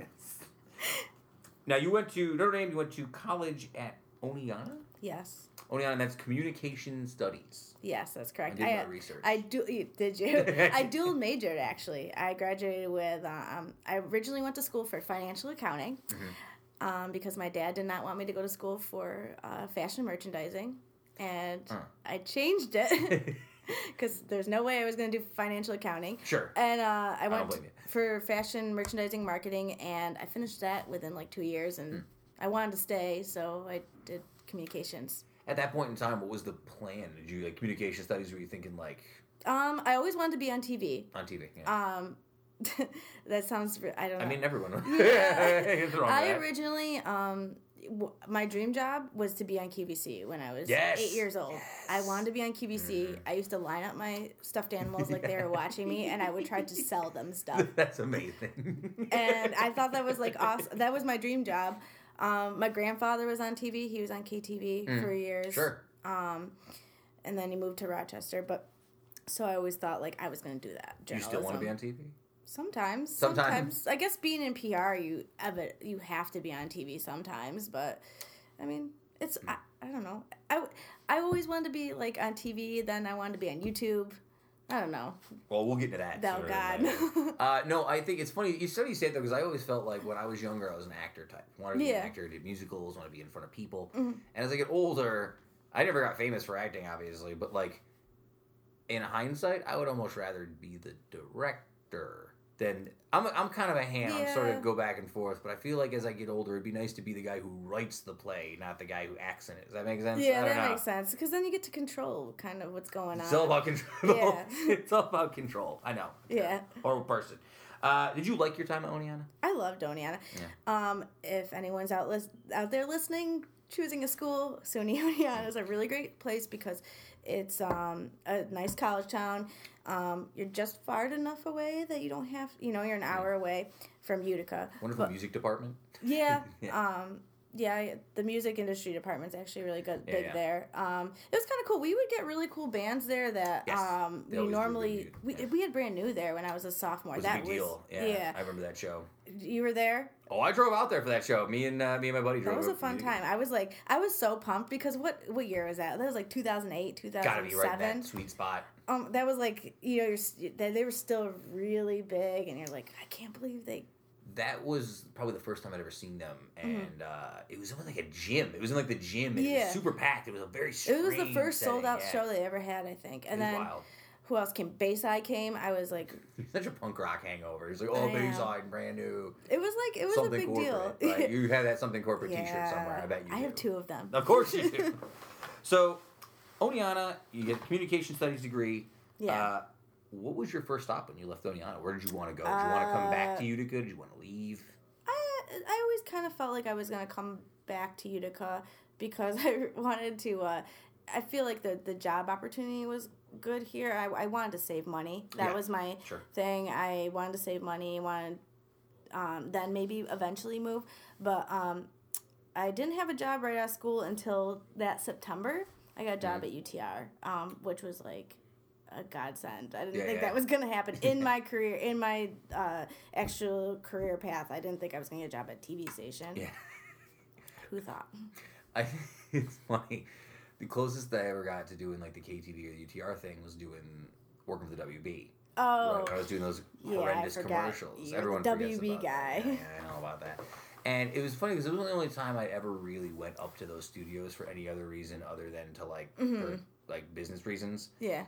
now you went to Notre Dame. You went to college at Oneonta. Yes, Oneonta, that's communication studies. yes, that's correct. I did I, my research. I do. Did you? I dual majored actually. I graduated with. Um, I originally went to school for financial accounting, Mm-hmm. um, because my dad did not want me to go to school for uh, fashion merchandising, and Huh. I changed it because there's no way I was going to do financial accounting. sure. And uh, I went you. for fashion merchandising marketing, and I finished that within like two years, and Hmm. I wanted to stay, so I did communications. At that point in time, what was the plan? Did you like communication studies? Were you thinking like Um, I always wanted to be on TV. on TV? Yeah. Um, that sounds. I don't know. I mean, everyone. Yeah. I originally, um, w- my dream job was to be on QVC when I was Yes. eight years old. I wanted to be on QVC. Mhm. I used to line up my stuffed animals like they were watching me, and I would try to sell them stuff. That's amazing. and I thought that was like awesome. That was my dream job. Um, my grandfather was on TV. He was on KTV Mm, for years. sure. Um, and then he moved to Rochester. But so I always thought like I was going to do that. Do you still want to be on. TV? Sometimes, Sometimes. sometimes. I guess being in PR, you have you have to be on TV sometimes. But I mean, it's I, I don't know. I I always wanted to be like on TV. Then I wanted to be on YouTube. I don't know. Well, we'll get to that. Oh God. Uh, no, I think it's funny. You said you say that because I always felt like when I was younger, I was an actor type. Wanted to be Yeah. an actor, did musicals, wanted to be in front of people. Mhm. And as I get older, I never got famous for acting, obviously, but like in hindsight, I would almost rather be the director than. I'm, I'm kind of a ham. I'm sort of go back and forth, but I feel like as I get older, it'd be nice to be the guy who writes the play, not the guy who acts in it. Does that make sense? I yeah, that know. makes sense because then you get to control kind of what's going on. It's all about control. Yeah. it's all about control. I know. Yeah. Horrible person. Uh, did you like your time at Oneonta? I love Doniana. Um, if anyone's out lis- out there listening, choosing a school, SUNY Oneonta is a really great place because it's um, a nice college town. Um, you're just far enough away that you don't have, you know, you're an hour away from Utica. Wonderful But- music department. Yeah. Yeah. Um, yeah, the music industry department's actually really good, big yeah. there. Um, it was kind of cool. We would get really cool bands there that Yes, um, we normally we, we had brand new there when I was a sophomore. Was that a big was deal. Yeah, yeah. I remember that show. You were there. Oh, I drove out there for that show. Me and uh, me and my buddy drove. That was a fun time. I was like, I was so pumped because what what year was that? That was like 2008, Gotta be right in 2007. that sweet spot. Um, that was like you know, you're, they they were still really big, and you're like, I can't believe they. That was probably the first time I'd ever seen them, and uh, it was in like a gym. It was in like the gym. And It Mm-hmm. Yeah. was super packed. It was a very. It was the first sold out yeah. show they ever had, I think. And It then wild. who else came? Bayside came. I was like, Such a punk rock hangover. He's like, oh, I. Bayside, brand new. it was like it was something a big deal. Right? You had that something corporate T-shirt somewhere. I bet you. I have two of them. Of course you do. so, Oneonta, you get a communication studies degree. Yeah. Uh, what was your first stop when you left Oneonta? Where did you want to go? Did you want to come back Uh, to Utica? Did you want to leave? I I always kind of felt like I was gonna come back to Utica because I wanted to. Uh, I feel like the the job opportunity was good here. I, I wanted to save money. That Yeah, was my sure. thing. I wanted to save money. Wanted um, then maybe eventually move, but um, I didn't have a job right out of school until that September. I got a job Mm-hmm. at UTR, um, which was like a godsend. I didn't Yeah, think yeah. that was gonna happen in my career, in my uh, actual career path. I didn't think I was gonna get a job at TV station. Yeah. Who thought? I it's funny. The closest I ever got to doing like the KTV or the UTR thing was doing working for the WB. Oh, Right, I was doing those Yeah, I horrendous forgot. commercials. You're Everyone the WB that. guy. Yeah, I know about that. And it was funny because it was the only time I ever really went up to those studios for any other reason other than to like Mm-hmm. for like business reasons. yeah.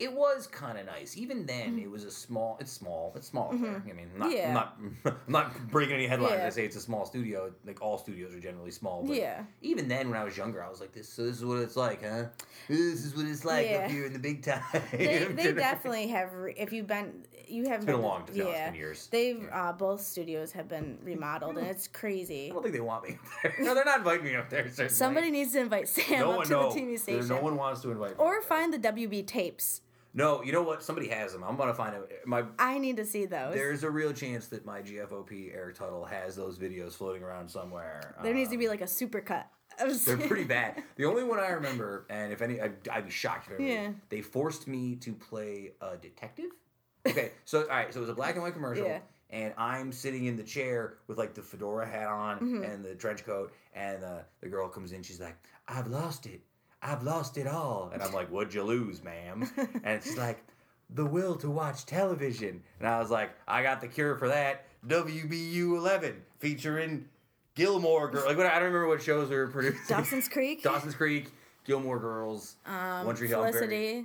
It was kind of nice. Even then, it was a small. It's small. It's small. there. I mean, not, Mm-hmm. Yeah. I'm not, I'm not breaking any headlines. Yeah. I say it's a small studio. Like all studios are generally small. But Yeah. Even then, when I was younger, I was like, "This. So this is what it's like, huh? This is what it's like Yeah. up here in the big time." They, they definitely have. Re- if you've been, you haven't. It's been a been to- long time. It's been years. They've uh, both studios have been remodeled, and it's crazy. I don't think they want me up there. No, they're not inviting me up there. Certainly. Somebody needs to invite Sam no up one, to no. the TV station, No one wants to invite me. or find the WB tapes. No, you know what? Somebody has them. I'm gonna find out. My I need to see those. there's a real chance that my GFOP Eric Tuttle has those videos floating around somewhere. there needs to Um, be like a supercut. They're pretty bad. The only one I remember, and if any, I'd, I'd be shocked if. Yeah. They forced me to play a detective. Okay, so all right, so it was a black and white commercial, Yeah. and I'm sitting in the chair with like the fedora hat on Mm-hmm. and the trench coat, and uh, the girl comes in. She's like, "I've lost it. I've lost it all," and I'm like, "What'd you lose, ma'am?" and she's like. The will to watch television. And I was like, I got the cure for that. WBU 11 featuring Gilmore Girls. Like, what, I don't remember what shows we were producing. Dawson's Creek. Dawson's Creek, Gilmore Girls, um, One Tree Hill. Felicity.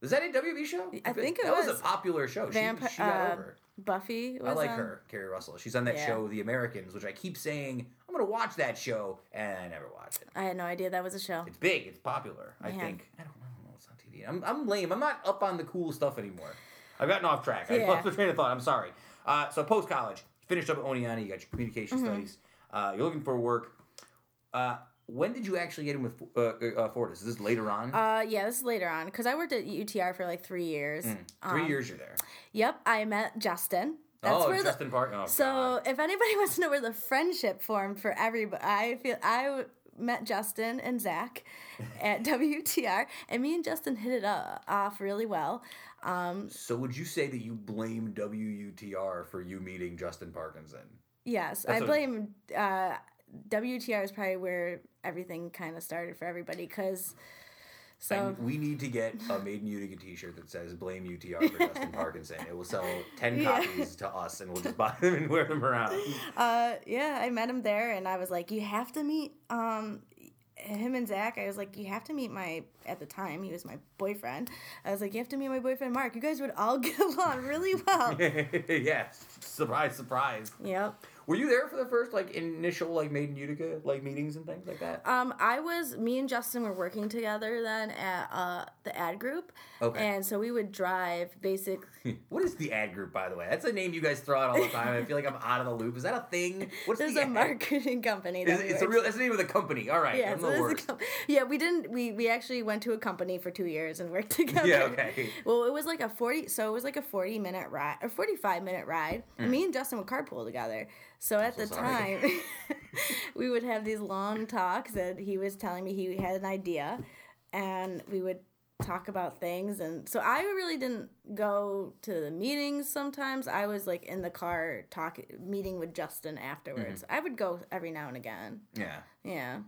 Is that a WB show? I think it that was. was. a popular show. Vampi- she, she got uh, over. Buffy. Was I like on. her, Keri Russell. She's on that Yeah. show, The Americans, which I keep saying I'm going to watch that show, and I never watch it. I had no idea that was a show. It's big. It's popular. I think. I don't, I don't know. It's on TV. I'm, I'm lame. I'm not up on the cool stuff anymore. I've gotten off track. I lost the train of thought. I'm sorry. Uh, so post college, finished up at Oneonta. You got your communication Mm-hmm. studies. Uh, you're looking for work. Uh, when did you actually get in with uh, uh, Fortus? Is this later on? Uh, yeah, this is later on because I worked at UTR for like three years. Three um, years you're there. Yep, I met Justin. That's oh, where the, Justin Park. Oh, So God. if anybody wants to know where the friendship formed for everybody, I feel I w- met Justin and Zach at WTR, and me and Justin hit it uh, off really well. Um, So would you say that you blame WUTR for you meeting Justin Parkinson? yes, That's I blame uh, WTR is probably where everything kind of started for everybody because. So And we need to get a Made in Utica T-shirt that says "Blame UTR for Justin Parkinson." It will sell ten Yeah. copies to us, and we'll just buy them and wear them around. uh, yeah, I met him there, and I was like, "You have to meet um, him and Zach." I was like, "You have to meet my." At the time, he was my boyfriend. I was like, "You have to meet my boyfriend Mark. You guys would all get along really well." yeah, surprise, surprise. yep. Were you there for the first like initial like Made in Utica like meetings and things like that? Um, I was me and Justin were working together then at uh, the ad group, Okay. and so we would drive basic. What is the ad group, by the way? That's a name you guys throw out all the time. I feel like I'm out of the loop. Is that a thing? What's There's the a ad? marketing company. Is That we it's a real. That's the name of the company. All right, Yeah, I'm so the worst. com- yeah, we didn't. We we actually went to a company for two years and worked together. Yeah, okay. Well, it was like a forty. So it was like a forty minute ride, or forty five minute ride. And me and Justin would carpool together. So at so the sorry. time, we would have these long talks, and he was telling me he had an idea, and we would talk about things and so i really didn't go to the meetings sometimes i was like in the car talking meeting with justin afterwards Mm-hmm. i would go every now and again Yeah. yeah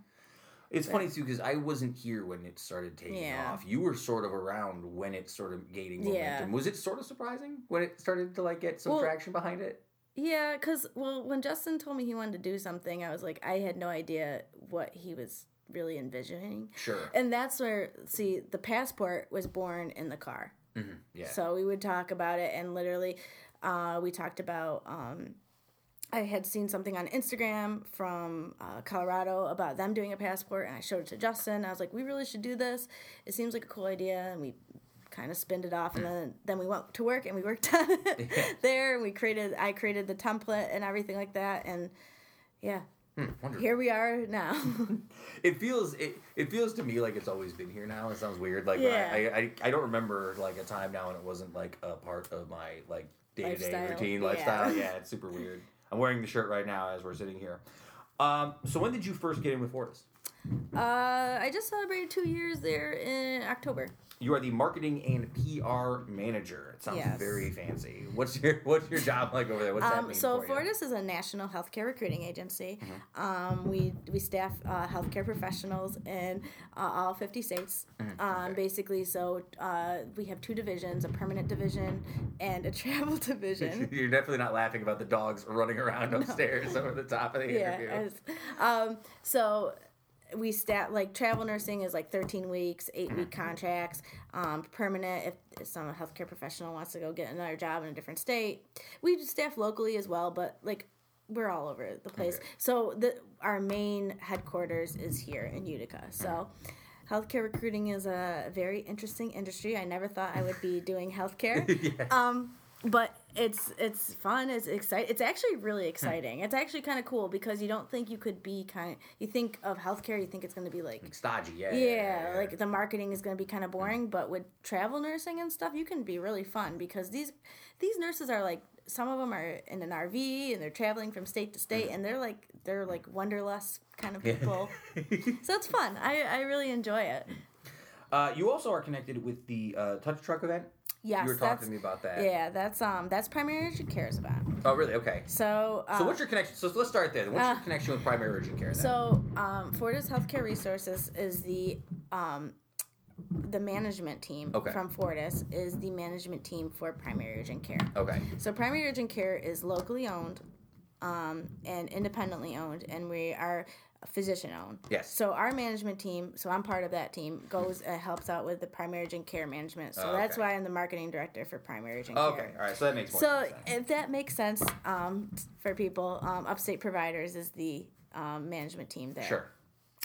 It's funny too because I wasn't here when it started taking Yeah. off. You were sort of around when it started gaining momentum. Yeah. Was it sort of surprising when it started to like get some Well- traction behind it? Yeah, because, well, when Justin told me he wanted to do something, I was like, I had no idea what he was really envisioning. Sure. And that's where, see, the passport was born in the car. Mhm, Yeah. So we would talk about it, and literally, uh, we talked about. Um, I had seen something on Instagram from uh, Colorado about them doing a passport, and I showed it to Justin. I was like, "We really should do this. It seems like a cool idea." And we kind of spinned it off, and then then we went to work and we worked on it there. And we created, I created the template and everything like that, and yeah, Wonderful. here we are now. It feels it, it feels to me like it's always been here now. It sounds weird. Like Yeah. I, I, I don't remember like a time now when it wasn't like a part of my like day to day routine Yeah. lifestyle. Yeah, it's super weird. I'm wearing the shirt right now as we're sitting here. Um, so when did you first get in with Fortus? Uh, I just celebrated two years there in October. You are the marketing and PR manager. It sounds Yes. very fancy. What's your what's your job like over there? What's that Um, mean so for? Mm-hmm. Fortus is a national healthcare recruiting agency. Um, we we staff uh, healthcare professionals in uh, all 50 states. Mm-hmm. Um, okay. Basically, so uh, we have two divisions: a permanent division and a travel division. You're definitely not laughing about the dogs running around upstairs over the top of the yeah. interview. um, so we stat like travel nursing is like 13 weeks, 8 week Mm-hmm. contracts. Um, permanent if, some healthcare professional wants to go get another job in a different state. We staff locally as well, but like we're all over the place. Okay. So the our main headquarters is here in Utica. So. Mm-hmm. Healthcare recruiting is a very interesting industry. I never thought I would be doing healthcare. yeah. Um, but it's it's fun. It's exciting. It's actually Hmm. really exciting. It's actually kind of cool because you don't think you could be kind. You think of healthcare, you think it's going to be like. Stodgy, yeah. Yeah, like the marketing is going to be kind of boring, but with travel nursing and stuff, you can be really fun because these these nurses are like some of them are in an RV and they're traveling from state to state and they're like they're like wanderlust kind of people. so it's fun. I I really enjoy it. Uh, you also are connected with the uh, Touch Truck event. Yes, you were talking to me about that. yeah. That's um that's primary urgent care's about. Oh, really? Okay. So uh, So what's your connection? So let's start there. What's Uh, your connection with primary urgent care? Then? So, um, Fortus Healthcare Resources is the um, the management team Okay. from Fortus is the management team for primary urgent care. okay. So, primary urgent care is locally owned um, and independently owned, and we are physician owned. Yes. So our management team, so I'm part of that team, goes and helps out with the primary urgent care management. So Oh, that's why I'm the marketing director for primary urgent Okay. care. Okay, all right. So that makes more So if that makes sense um, for people, um, Upstate Providers is the um, management team there. Sure.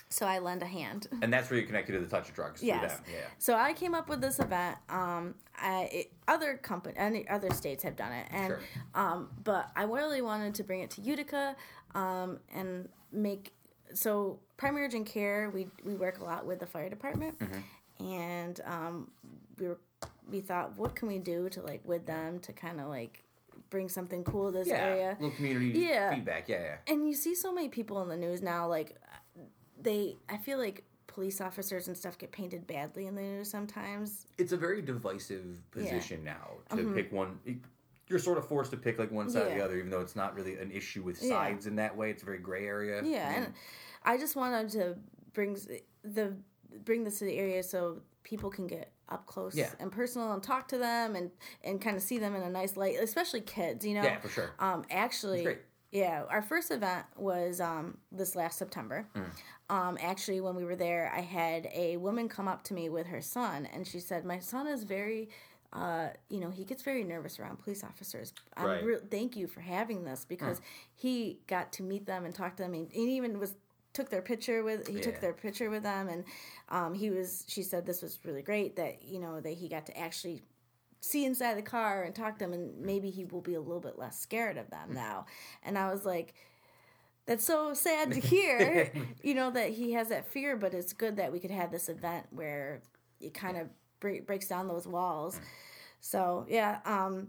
So I lend a hand. And that's where you're connected to the Touch a Truck. Yes. Yeah. So I came up with this event. Um, I it, other company, any other states have done it, and Sure. um, but I really wanted to bring it to Utica, um, and make so primary urgent care. We we work a lot with the fire department, Mm-hmm. and um, we were we thought, what can we do to like with them to kind of like bring something cool to this Yeah. area? Little community Yeah. feedback. Yeah. Yeah. and you see so many people in the news now like they i feel like police officers and stuff get painted badly in the news sometimes It's a very divisive position now to pick one. You're sort of forced to pick like one side or the. Other, even though it's not really an issue with Yeah. sides in that way. It's a very gray area. yeah I mean, and i just wanted to bring the bring this to the area so people can get up close Yeah. and personal and talk to them and and kind of see them in a nice light especially kids you know Yeah, for sure. um actually great. yeah our first event was um this last september Mm. um actually when we were there i had a woman come up to me with her son and she said my son is very uh, you know, he gets very nervous around police officers. Right. re- thank you for having this because he got to meet them and talk to them. And he even was took their picture with he Yeah. took their picture with them, and um, he was. She said this was really great that you know that he got to actually see inside the car and talk to them, and maybe he will be a little bit less scared of them now. And I was like. That's so sad to hear, you know, that he has that fear, but it's good that we could have this event where it kind of bre- breaks down those walls. So, yeah, um,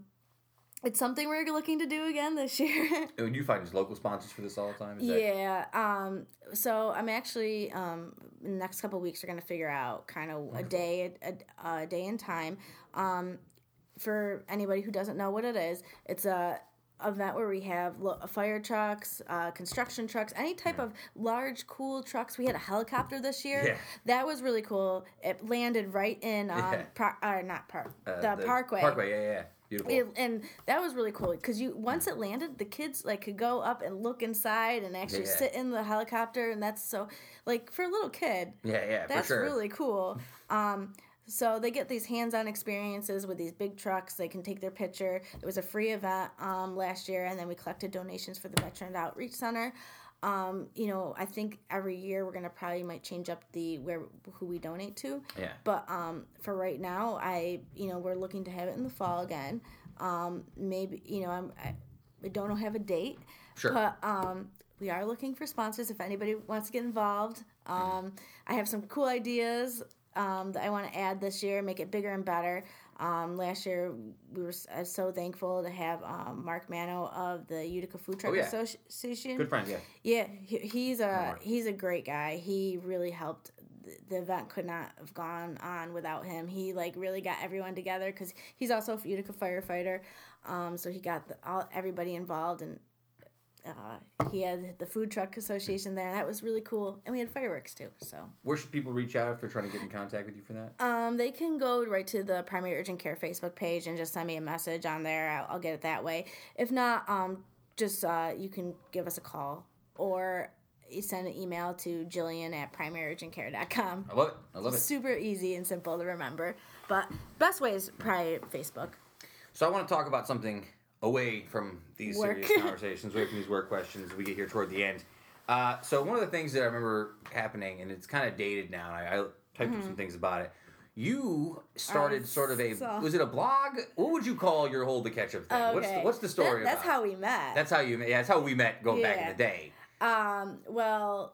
it's something we're looking to do again this year. And you find just local sponsors for this all the time? Is that- yeah. Um, so I'm actually um, in the next couple weeks we're gonna figure out kind of a day, a, a day and time. Um, for anybody who doesn't know what it is, it's a event where we have lo- fire trucks, uh, construction trucks, any type of large, cool trucks. We had a helicopter this year. Yeah. That was really cool. It landed right in um, Yeah. par- uh, not park, Uh, the, parkway. Parkway, yeah, yeah. Beautiful. It, and that was really cool because you once it landed, the kids like could go up and look inside and actually Yeah. sit in the helicopter, and that's so like for a little kid, yeah, yeah, that's for sure. really cool. Um, so they get these hands-on experiences with these big trucks. They can take their picture. It was a free event um, last year, and then we collected donations for the Veteran Outreach Center. Um, you know, I think every year we're gonna probably might change up the where who we donate to. Yeah. But um, for right now, I you know we're looking to have it in the fall again. Um, maybe you know I'm I, I don't have a date. Sure. But um, we are looking for sponsors if anybody wants to get involved. Um, I have some cool ideas um, that I want to add this year, make it bigger and better. Um, last year, we were uh, so thankful to have um, Mark Mano of the Utica Food Truck Oh, yeah. Association. Good friend, yeah. Yeah, he, he's a he's a great guy. He really helped. The- The event could not have gone on without him. He like really got everyone together because he's also a Utica firefighter. Um, so he got the, all everybody involved, and uh, he had the food truck association there. That was really cool, and we had fireworks too. So Where should people reach out if they're trying to get in contact with you for that? um, they can go right to the primary urgent care Facebook page and just send me a message on there. I'll, I'll get it that way. If not, um, just uh, you can give us a call or you send an email to Jillian at primaryurgentcare.com. I love it. I love it. Super easy and simple to remember. But best way is probably Facebook. So I want to talk about something away from these Work. serious conversations, away from these work questions we get here toward the end. Uh, so one of the things that I remember happening, and it's kind of dated now, and I, I typed up some things about it. You started Mm-hmm. Sort of a was it a blog? What would you call your whole the ketchup thing? What's the, what's the story? That- that's about? how we met. That's how you. Yeah, that's how we met going back in the day. um. Well,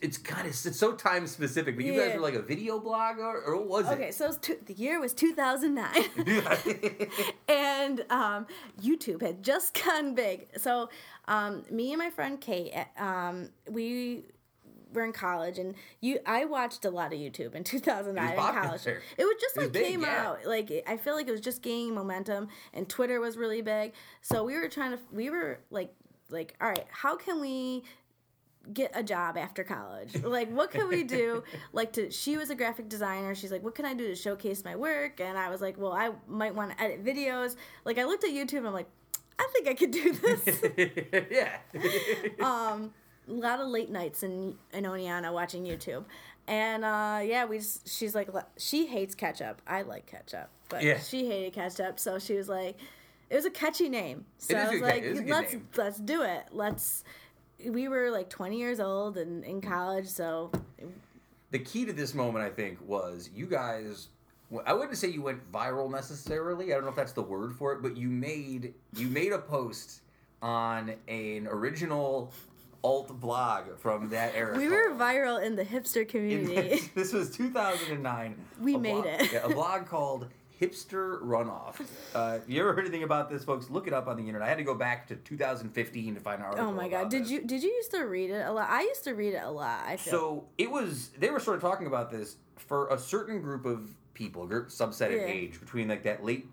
It's kind of it's so time specific, but you guys were like a video blogger, or, what was it? okay. So it two, the year was two thousand nine. and um, YouTube had just gotten big. So um, me and my friend Kate, um, we were in college, and you, I watched a lot of YouTube in 2009 in college. It was just It was like big, came yeah. out. Like I feel like it was just gaining momentum, and Twitter was really big. So we were trying to, we were like, like, all right, how can we get a job after college. Like what can we do? Like to she was a graphic designer. She's like what can i do to showcase my work? And i was like well i might want to edit videos. Like i looked at youtube and i'm like i think i could do this. Yeah. um a lot of late nights in in Oneonta watching youtube. And uh yeah we just she's like she hates ketchup. I like ketchup but Yeah. she hated ketchup. So she was like it was a catchy name. So i was like it is a good let's let's do it. Let's we were like 20 years old and in college so the key to this moment, I think, was you guys. I wouldn't say you went viral necessarily. I don't know if that's the word for it, but you made you made a post on an original alt blog from that era. we were viral in the hipster community this, this was 2009. We made blog- it. yeah, a blog called Hipster Runoff. Uh, if you ever heard anything about this, folks, look it up on the internet. I had to go back to 2015 to find an article. oh my god did this. you did you used to read it a lot i used to read it a lot i feel So it was. They were sort of talking about this for a certain group of people, group subset of Yeah. age between like that late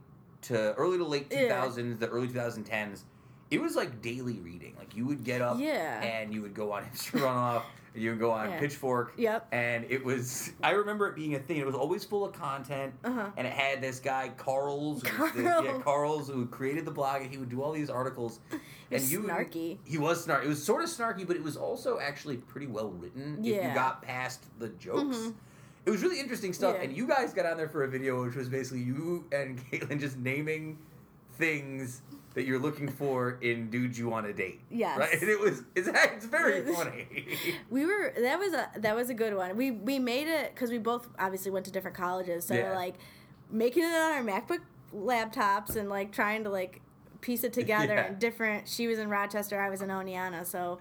to early to late 2000s, Yeah. the early two thousand tens. It was like daily reading. Like you would get up Yeah. and you would go on Hipster Runoff. You go on Yeah. Pitchfork. Yep. And it was. I remember it being a thing. It was always full of content. Uh-huh. And it had this guy Carles, the- yeah, Carles, who created the blog, and he would do all these articles. And was you, snarky. He was snarky. It was sort of snarky, but it was also actually pretty well written. If you Mm-hmm. got past the jokes. It was really interesting stuff, Yeah. and you guys got on there for a video, which was basically you and Caitlin just naming things that you're looking for in dudes you want to date. Yes. right. And it was it's, it's very funny. we were that was a that was a good one we we made it because we both obviously went to different colleges so Yeah. we're like making it on our macbook laptops and like trying to like piece it together Yeah. and different she was in rochester i was in oneonta so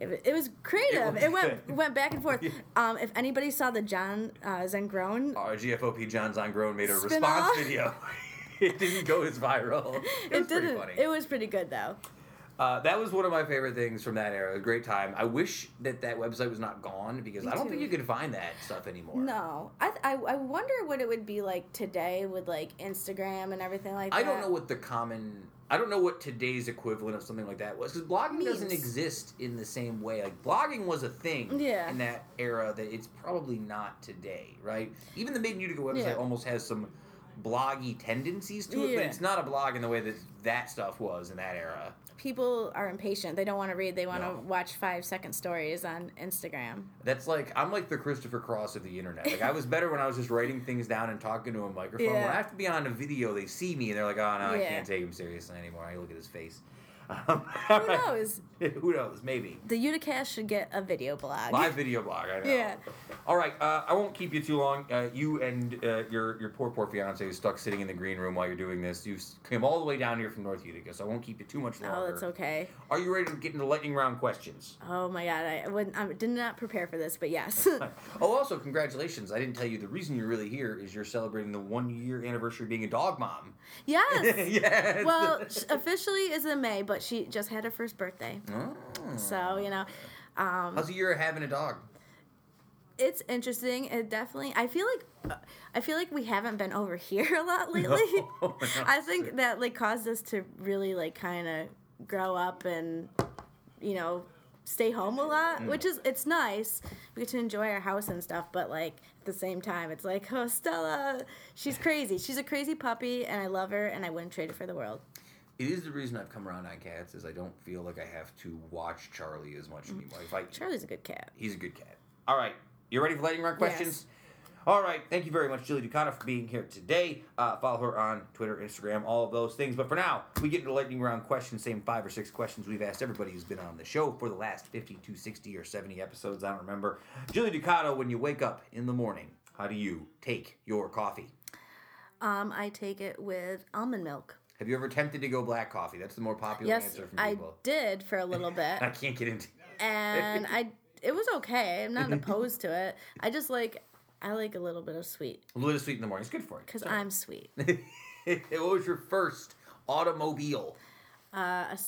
it, it was creative. was It, went went back and forth. Yeah. Um, if anybody saw the John uh, Zengrone, Our GFOP John Zongrone made a response off. video. it didn't go as viral. It, it didn't. funny. It was pretty good though. Uh, that was one of my favorite things from that era. A great time. I wish that that website was not gone because Me I don't too. think you can find that stuff anymore. No, I, I I wonder what it would be like today with like Instagram and everything like that. I don't know what the common. I don't know what today's equivalent of something like that was because blogging doesn't exist in the same way. Like blogging was a thing Yeah. in that era that it's probably not today, right? Even the Made in Utica website Yeah. almost has some bloggy tendencies to it, but it's not a blog in the way that that stuff was in that era. People are impatient. They don't want to read. They want to watch five second stories on Instagram. That's like I'm like the Christopher Cross of the internet. Like I was better when I was just writing things down and talking to a microphone. When I have to be on a video, they see me and they're like, "Oh no, I can't take him seriously anymore." I look at his face. Um, Who knows? Who knows? Maybe The Uticast should get a video blog. live video blog. I know. Yeah. All right, uh, I won't keep you too long. Uh, you and uh, your your poor poor fiance is stuck sitting in the green room while you're doing this. You came all the way down here from North Utica, so I won't keep you too much longer. Oh, that's okay. Are you ready to get into lightning round questions? Oh my god, I, wouldn't, I did not prepare for this, but yes. Oh, also congratulations! I didn't tell you the reason you're really here is you're celebrating the one year anniversary of being a dog mom. yes. yes. Well, officially is in May, but she just had her first birthday. Oh. So, you know, um, how's the year of having a dog? it's interesting. It definitely. I feel like uh, I feel like we haven't been over here a lot lately. No, I think that like caused us to really like kind of grow up and you know stay home a lot, Mm. which is it's nice. We get to enjoy our house and stuff, but like at the same time, it's like oh Stella, she's crazy. She's a crazy puppy, and I love her, and I wouldn't trade her for the world. It is the reason I've come around on cats is I don't feel like I have to watch Charlie as much anymore. If I, Charlie's a good cat. he's a good cat. All right, you ready for lightning round questions? All right, thank you very much, Jilly Ducato, for being here today. Uh, follow her on Twitter, Instagram, all of those things. But for now, we get into lightning round questions. Same five or six questions we've asked everybody who's been on the show for the last 50 to 60 or 70 episodes. I don't remember. Jilly Ducato, when you wake up in the morning, how do you take your coffee? Um, I take it with almond milk. Have you ever attempted to go black coffee? That's the more popular Yes, answer from people. I did for a little bit. I can't get into. It. And I it was okay. I'm not opposed to it. I just like I like a little bit of sweet A little bit of sweet in the morning. It's good for you. because I'm sweet. what was your first automobile? Uh, a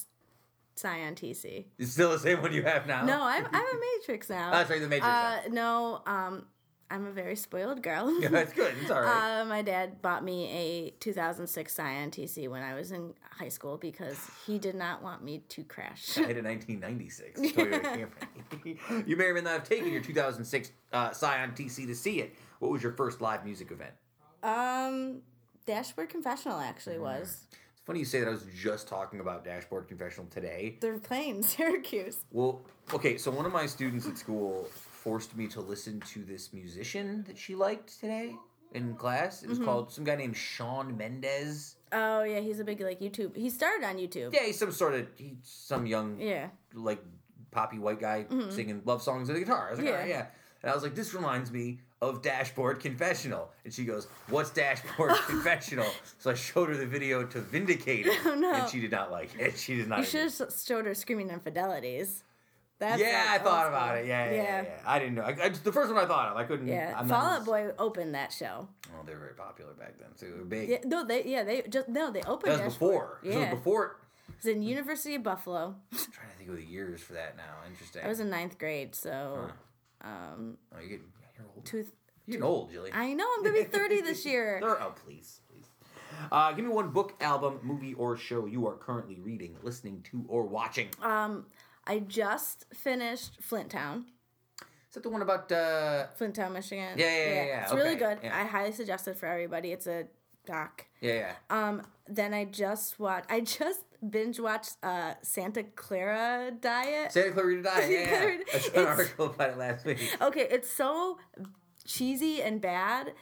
Scion TC. It's still the same one you have now. No, I'm I'm a Matrix now. That's right, the Matrix. Uh, no, um, I'm a very spoiled girl. yeah, that's good. It's all right. Uh, my dad bought me a 2006 Scion TC when I was in high school because he did not want me to crash. I had a 1996 Toyota Camry. you may or may not have taken your 2006 uh, Scion TC to see it. What was your first live music event? Um, Dashboard Confessional actually was. It's funny you say that. I was just talking about Dashboard Confessional today. They're playing Syracuse. Well, okay, so one of my students at school forced me to listen to this musician that she liked today in class. It was mm-hmm. called some guy named Shawn Mendes. Oh yeah, he's a big like YouTube. He started on YouTube. Yeah, he's some sort of he's some young Yeah. like poppy white guy mm-hmm. singing love songs with a guitar. I was like, Yeah. yeah. yeah. And I was like, this reminds me of Dashboard Confessional. And she goes, What's Dashboard Confessional? So I showed her the video to vindicate it. Oh, no. And she did not like it. She did not. You should have showed her screaming infidelities. That's yeah, I thought about it. Yeah, yeah, yeah. Yeah. yeah. I didn't know. I, I the first one I thought of, I couldn't. Yeah, I'm Fall Out Boy opened that show. Oh, they were very popular back then too. They were big. Yeah, no, they yeah they just no they opened. that was before. Yeah, was before. it was in University of Buffalo. I'm trying to think of the years for that now. Interesting. I was in ninth grade, so um, Oh, you get, you're old. two. You're getting old, Jilly. I know I'm gonna be thirty this year. Oh, please, please. Uh, give me one book, album, movie, or show you are currently reading, listening to, or watching. Um, I just finished Flint Town, Is that the one about? Uh, Flint Town, Michigan. Yeah, yeah, yeah, yeah, It's really good. yeah. I highly suggest it for everybody. It's a doc. yeah, yeah. Um, then I just watched. I just binge watched uh Santa Clara Diet. Santa Clarita Diet. Yeah, yeah. I saw an article about it last week. okay, it's so cheesy and bad,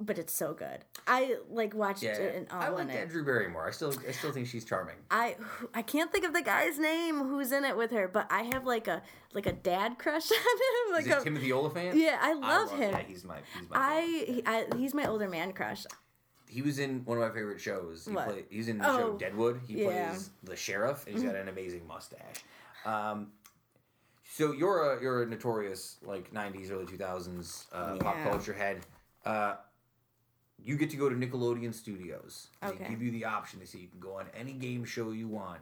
but it's so good. I like watched Yeah, it in all I like it. that Drew Barrymore. I still, I still think she's charming. I I can't think of the guy's name who's in it with her, but I have like a like a dad crush on him. Like Is it a, Timothy Olyphant? yeah, I love him. Yeah, he's my, he's my. I, he, I he's my older man crush. he was in one of my favorite shows. He What? Play, he's in the show Oh, Deadwood. He yeah. Mm-hmm. plays the sheriff, and he's got an amazing mustache. Um, so you're a you're a notorious like '90s, early 2000s uh, pop culture head. Uh, you get to go to Nickelodeon Studios. and They Okay. give you the option to say you can go on any game show you want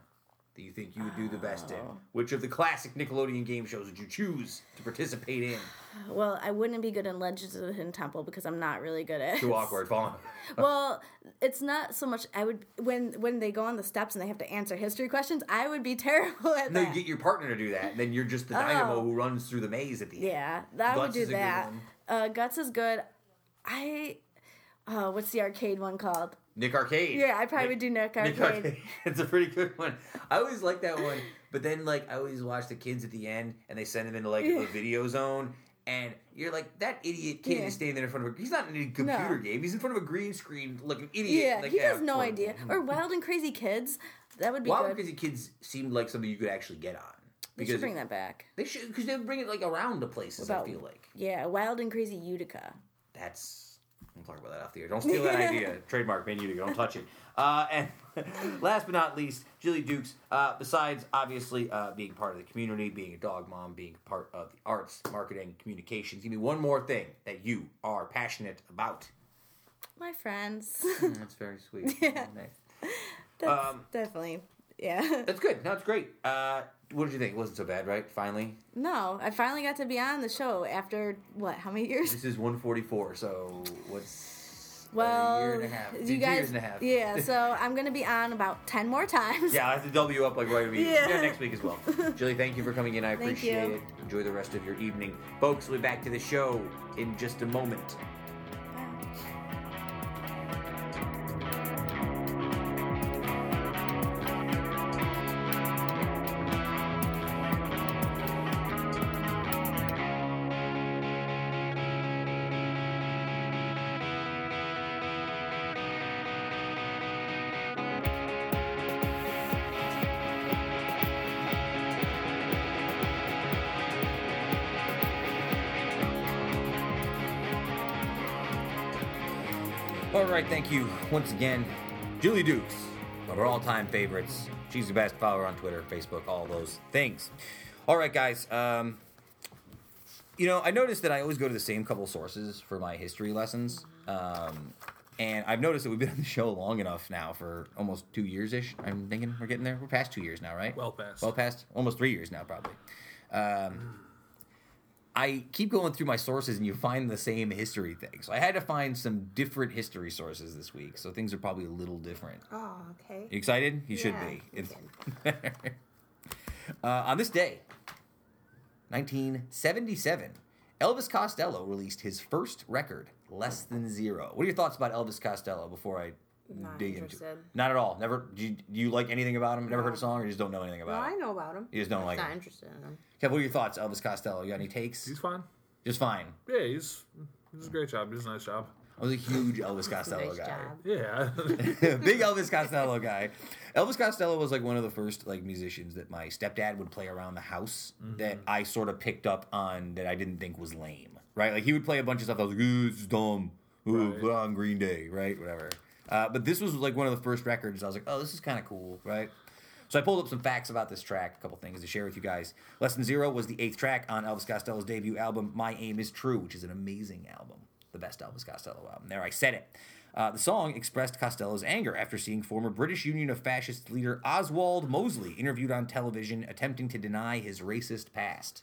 that you think you would do the best in. Oh. Which of the classic Nickelodeon game shows would you choose to participate in? Well, I wouldn't be good in Legends of the Hidden Temple because I'm not really good at. Too awkward, falling. well, it's not so much. I would when when they go on the steps and they have to answer history questions. I would be terrible at that. No, you get your partner to do that, and then you're just the dynamo Oh. who runs through the maze at the end. yeah, that would do is a good that. Uh, Guts is good. I. Oh, what's the arcade one called? Nick Arcade. Yeah, I probably would do Nick Nick Arcade. Arcade. it's a pretty good one. I always like that one, but then like I always watch the kids at the end, and they send them into like a video zone, and you're like, that idiot kid Yeah. is standing there in front of a. He's not in a computer No. game. He's in front of a green screen, like an idiot. Yeah, like, he has no idea. Or Wild and Crazy Kids. That would be Wild good. and Crazy Kids seemed like something you could actually get on. They should bring that back. they should because they bring it like around to places. About- I feel like Yeah, Wild and Crazy Utica. that's. We'll talk about that off the air. Don't steal that idea. Trademark, man. You don't touch it. Uh, and last but not least, Jilly Dukes. Uh, besides obviously uh, being part of the community, being a dog mom, being part of the arts, marketing, communications. Give me one more thing that you are passionate about. My friends. Mm, That's very sweet. Yeah. Nice. That's Um, definitely. Yeah. That's good. No, it's great. What did you think? It wasn't so bad, right? Finally, No, I finally got to be on the show after what? How many years? this is 144. So what's Well, a year and a half? you guys, years and a half. yeah. So I'm gonna be on about ten more times. Yeah, I have to double you up like right away. Yeah. Yeah. next week as well. Julie, thank you for coming in. I appreciate it. Enjoy the rest of your evening. Folks, we'll be back to the show in just a moment. You once again, Jilly Dukes, one of our all-time favorites. She's the best. Follow her on Twitter, Facebook, all those things. All right, guys. Um, you know, I noticed that I always go to the same couple sources for my history lessons. Um, and I've noticed that we've been on the show long enough now for almost two years ish. I'm thinking we're getting there. We're past two years now, right? Well past. Well past. Almost three years now, probably. Um, I keep going through my sources and you find the same history thing. So I had to find some different history sources this week. So things are probably a little different. Oh, okay. You excited? You should Yeah, be. It's uh, on this day, 1977, Elvis Costello released his first record, Less Than Zero. What are your thoughts about Elvis Costello before I Not dig into interested. it? Not at all. Never. Do you, do you like anything about him? Never heard a song, or you just don't know anything about I him? I know about him. You just don't like Not him. interested in him. Kev, what are your thoughts, Elvis Costello? You got any takes? He's fine. Just fine. Yeah, he's he does a great job. He does a nice job. I was a huge Elvis Costello nice guy. job. Yeah. Big Elvis Costello guy. Elvis Costello was like one of the first like musicians that my stepdad would play around the house mm-hmm. that I sort of picked up on that I didn't think was lame. Right? Like he would play a bunch of stuff that was like, ooh, this is dumb. Ooh, Right. put on Green Day, right? Whatever. Uh, but this was like one of the first records I was like, oh, this is kind of cool, right? So I pulled up some facts about this track, a couple things to share with you guys. Less Than Zero was the eighth track on Elvis Costello's debut album, My Aim Is True, which is an amazing album. The best Elvis Costello album. There, I said it. Uh, the song expressed Costello's anger after seeing former British Union of Fascist leader Oswald Mosley interviewed on television attempting to deny his racist past.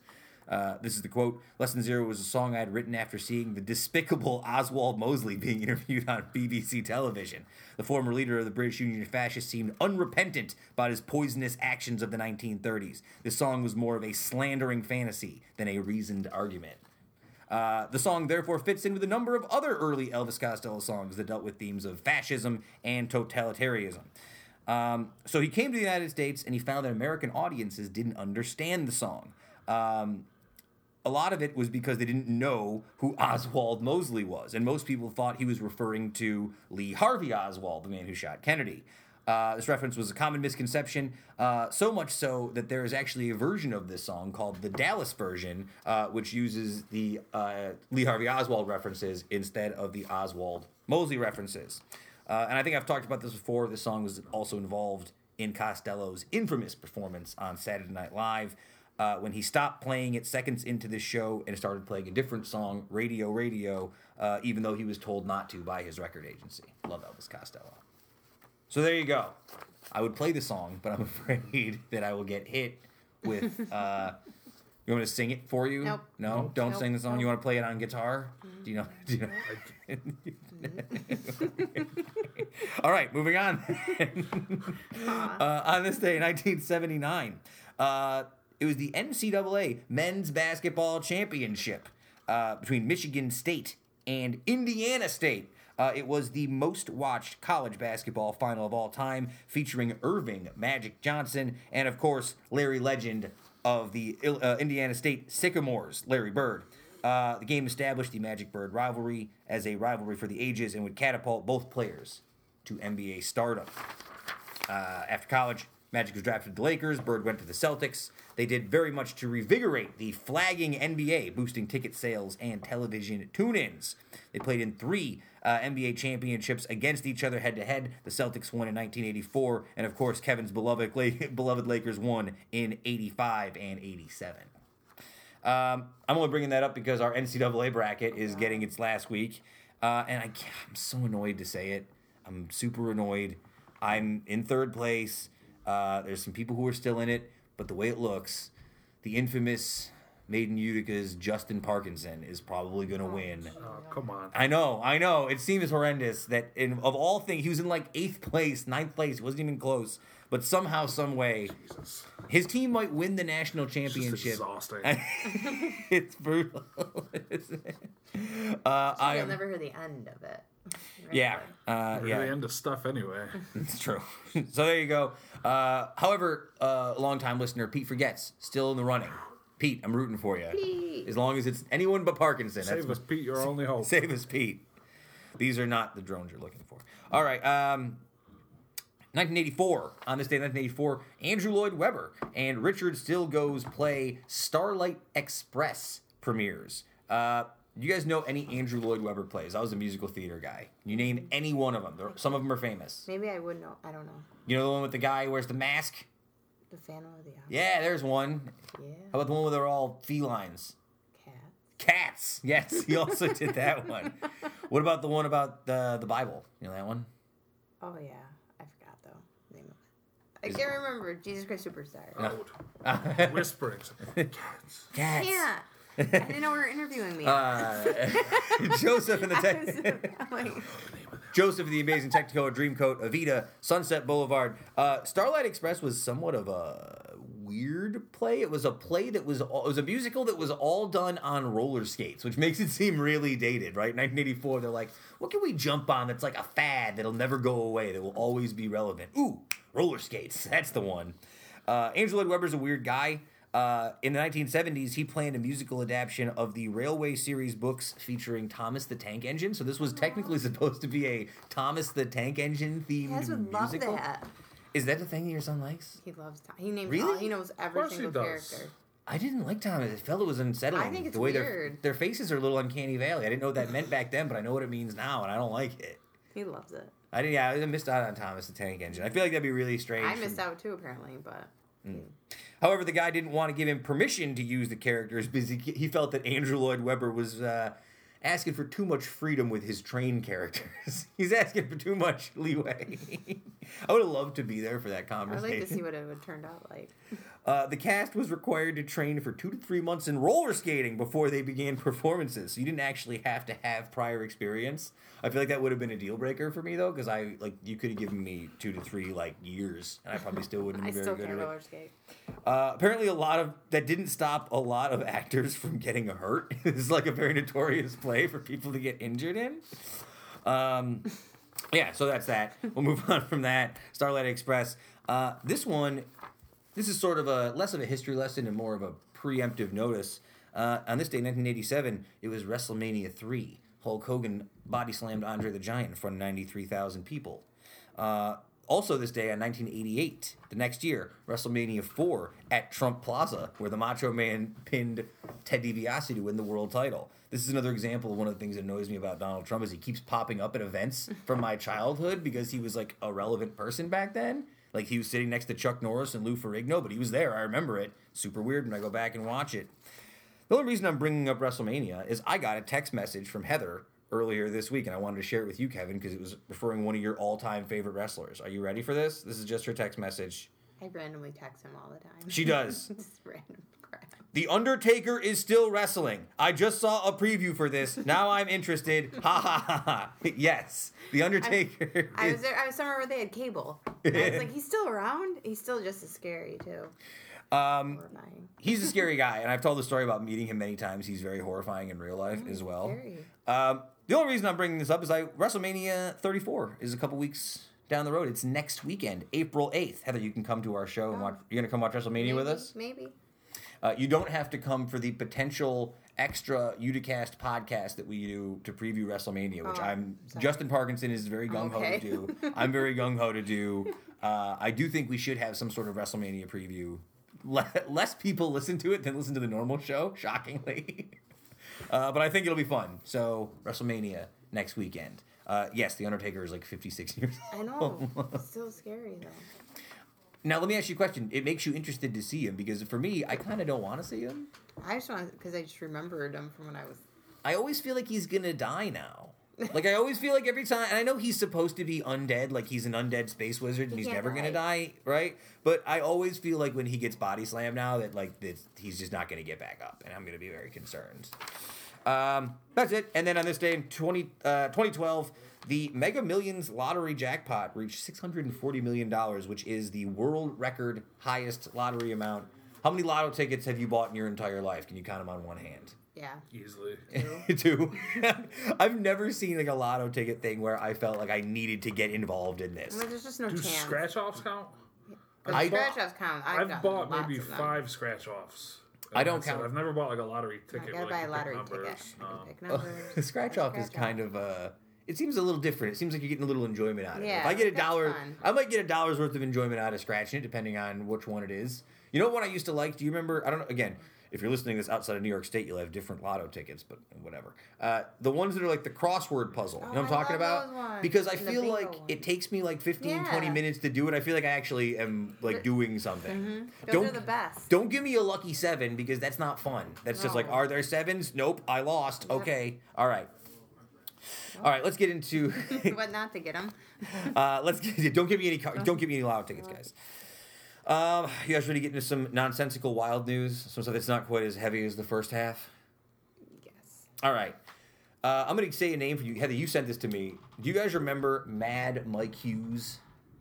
Uh, this is the quote Less Than Zero was a song I had written after seeing the despicable Oswald Mosley being interviewed on BBC television. The former leader of the British Union of Fascists seemed unrepentant about his poisonous actions of the 1930s. This song was more of a slandering fantasy than a reasoned argument. Uh, the song therefore fits in with a number of other early Elvis Costello songs that dealt with themes of fascism and totalitarianism. Um, so he came to the United States and he found that American audiences didn't understand the song. Um, a lot of it was because they didn't know who Oswald Mosley was, and most people thought he was referring to Lee Harvey Oswald, the man who shot Kennedy. Uh, this reference was a common misconception, uh, so much so that there is actually a version of this song called the Dallas version, uh, which uses the uh, Lee Harvey Oswald references instead of the Oswald Mosley references. Uh, and I think I've talked about this before. This song was also involved in Costello's infamous performance on Saturday Night Live uh, when he stopped playing it seconds into the show and started playing a different song, Radio Radio, uh, even though he was told not to by his record agency. Love Elvis Costello. So there you go. I would play the song, but I'm afraid that I will get hit with. Uh, you want me to sing it for you? Nope. No, don't Nope. sing the song. You want to play it on guitar? Do you know? Do you know? All right, moving on. uh, on this day, 1979, uh, it was the NCAA Men's Basketball Championship uh, between Michigan State and Indiana State. Uh, it was the most watched college basketball final of all time, featuring Earvin Magic Johnson and, of course, Larry Legend of the uh, Indiana State Sycamores, Larry Bird. Uh, the game established the Magic Bird rivalry as a rivalry for the ages and would catapult both players to NBA stardom. Uh, after college, Magic was drafted to the Lakers. Bird went to the Celtics. They did very much to revigorate the flagging NBA, boosting ticket sales and television tune-ins. They played in three uh, NBA championships against each other head to head. The Celtics won in 1984, and of course, Kevin's beloved La- beloved Lakers won in 85 and 87. Um, I'm only bringing that up because our NCAA bracket is getting its last week, uh, and I I'm so annoyed to say it. I'm super annoyed. I'm in third place. Uh, there's some people who are still in it, but the way it looks, the infamous Made in Utica's Justin Parkinson is probably going to win. Oh, come on. I know, I know. It seems horrendous that in of all things, he was in like eighth place, ninth place. He wasn't even close. But somehow, some way, Jesus. his team might win the national It's just championship. exhausting. it's brutal. isn't it? uh, I You'll am, never hear the end of it. Yeah, uh, We're yeah, the end of stuff anyway. it's true. so there you go. Uh, however, uh, longtime listener Pete forgets still in the running. Pete, I'm rooting for you. Pete. As long as it's anyone but Parkinson. Save us, Pete. Your only hope. Save us, Pete. These are not the drones you're looking for. All right. Um, 1984. On this day, 1984, Andrew Lloyd Webber and Richard Stilgoe's play Starlight Express premieres. Uh, do you guys know any Andrew Lloyd Webber plays? I was a musical theater guy. You name any one of them. There- Some of them are famous. Maybe I would know. I don't know. You know the one with the guy who wears the mask? The Phantom of the Opera. Yeah, there's one. Yeah. How about the one where they're all felines? Cat. Cats. Yes, he also did that one. What about the one about the the Bible? You know that one? Oh yeah. I forgot though. Name of it. I can't remember. Jesus Christ Superstar. Out. Whisperings. Cats. Cats. Yeah. I didn't know we were interviewing me. Uh, Joseph and the I tech. Like, Joseph and the Amazing Technicolor Dreamcoat, Evita, Sunset Boulevard. Uh, Starlight Express was somewhat of a weird play. It was a play that was all, it was a musical that was all done on roller skates, which makes it seem really dated, right? 1984. They're like, what can we jump on that's like a fad that'll never go away that will always be relevant? Ooh, roller skates. That's the one. Uh, Andrew Lloyd Webber's a weird guy. Uh, in the 1970s, he planned a musical adaptation of the Railway series books featuring Thomas the Tank Engine. So this was technically supposed to be a Thomas the Tank Engine themed you guys would love musical. that. Is that the thing that your son likes? He loves Tom. He names Really? all. He knows every course he single does. character. I didn't like Thomas. I felt it was unsettling. I think it's the way their weird. their faces are a little uncanny valley. I didn't know what that meant back then, but I know what it means now, and I don't like it. He loves it. I didn't. Yeah, I missed out on Thomas the Tank Engine. I feel like that'd be really strange. I from- missed out too, apparently, but However, the guy didn't want to give him permission to use the characters because he, he felt that Andrew Lloyd Webber was uh, asking for too much freedom with his train characters. He's asking for too much leeway. I would have loved to be there for that conversation. I'd like to see what it would have turned out like. Uh, the cast was required to train for two to three months in roller skating before they began performances. So you didn't actually have to have prior experience. I feel like that would have been a deal breaker for me though, because I like you could have given me two to three like years, and I probably still wouldn't I be very good at it. roller skate. Uh, apparently, a lot of that didn't stop a lot of actors from getting hurt. this is like a very notorious play for people to get injured in. Um, yeah, so that's that. We'll move on from that. Starlight Express. Uh, this one, this is sort of a less of a history lesson and more of a preemptive notice. Uh, on this day, 1987, it was WrestleMania 3. Hulk Hogan body slammed Andre the Giant in front of 93,000 people. Uh, also, this day on 1988, the next year, WrestleMania 4 at Trump Plaza, where the Macho Man pinned Ted DiBiase to win the world title. This is another example of one of the things that annoys me about Donald Trump is he keeps popping up at events from my childhood because he was like a relevant person back then. Like he was sitting next to Chuck Norris and Lou Ferrigno, but he was there. I remember it. Super weird when I go back and watch it. The only reason I'm bringing up WrestleMania is I got a text message from Heather earlier this week, and I wanted to share it with you, Kevin, because it was referring one of your all-time favorite wrestlers. Are you ready for this? This is just her text message. I randomly text him all the time. She does. Just random crap. The Undertaker is still wrestling. I just saw a preview for this. Now I'm interested. Ha ha ha ha. Yes, The Undertaker. I is- was there. I was somewhere where they had cable. And I was like, he's still around. He's still just as scary too. um, Horrifying. he's a scary guy, and I've told the story about meeting him many times. He's very horrifying in real life as well. Scary. Um, the only reason I'm bringing this up is I WrestleMania 34 is a couple weeks down the road. It's next weekend, April 8th. Heather, you can come to our show and watch. You're gonna come watch WrestleMania with us. Maybe. Uh, you don't have to come for the potential extra Uticast podcast that we do to preview WrestleMania, which Oh, I'm sorry. Justin Parkinson is very gung ho Okay. to do. I'm very gung ho to do. Uh, I do think we should have some sort of WrestleMania preview. Le- less people listen to it than listen to the normal show, shockingly. uh, but I think it'll be fun. So WrestleMania next weekend. Uh, yes, the Undertaker is like 56 years old. I know. It's still scary though. Now let me ask you a question. It makes you interested to see him because for me, I kind of don't want to see him. I just want because I just remembered him from when I was. I always feel like he's gonna die now. Like I always feel like every time, and I know he's supposed to be undead, like he's an undead space wizard, and He he's never gonna die, right? But I always feel like when he gets body slammed now, that like that he's just not gonna get back up, and I'm gonna be very concerned. Um, that's it. And then on this day in 20, uh, 2012, the Mega Millions lottery jackpot reached $640 million, which is the world record highest lottery amount. How many lotto tickets have you bought in your entire life? Can you count them on one hand? Yeah. Easily. Two. I've never seen like a lotto ticket thing where I felt like I needed to get involved in this. Well, there's just no Do chance. scratch offs count? I- scratch offs count. I've, I've bought maybe five scratch offs. I don't That's it. count- I've never bought like a lottery I ticket. gotta where buy you a can pick lottery numbers. ticket. I can pick numbers. the scratch off is kind of uh it seems a little different. It seems like you're getting a little enjoyment out of it. If Yeah, I get a dollar, fun. I might get a dollar's worth of enjoyment out of scratching it, depending on which one it is. You know what I used to like? Do you remember? I don't know. Again, if you're listening to this outside of New York State, you'll have different lotto tickets, but whatever. Uh, the ones that are like the crossword puzzle. you know what I'm Oh, I talking about? Because I And feel like ones. it takes me like 15, 20 minutes to do it. I feel like I actually am like The- doing something. Those Don't are the best. don't give me a lucky seven because that's not fun. That's just like, are there sevens? Nope, I lost. Yep. Okay, all right. All right, let's get into. what not to get them? uh, let's get, don't give me any don't give me any lotto tickets, guys. Um, you guys ready to get into some nonsensical wild news? Some stuff that's not quite as heavy as the first half. Yes. All right, uh, I'm gonna say a name for you. Heather, you sent this to me. Do you guys remember Mad Mike Hughes?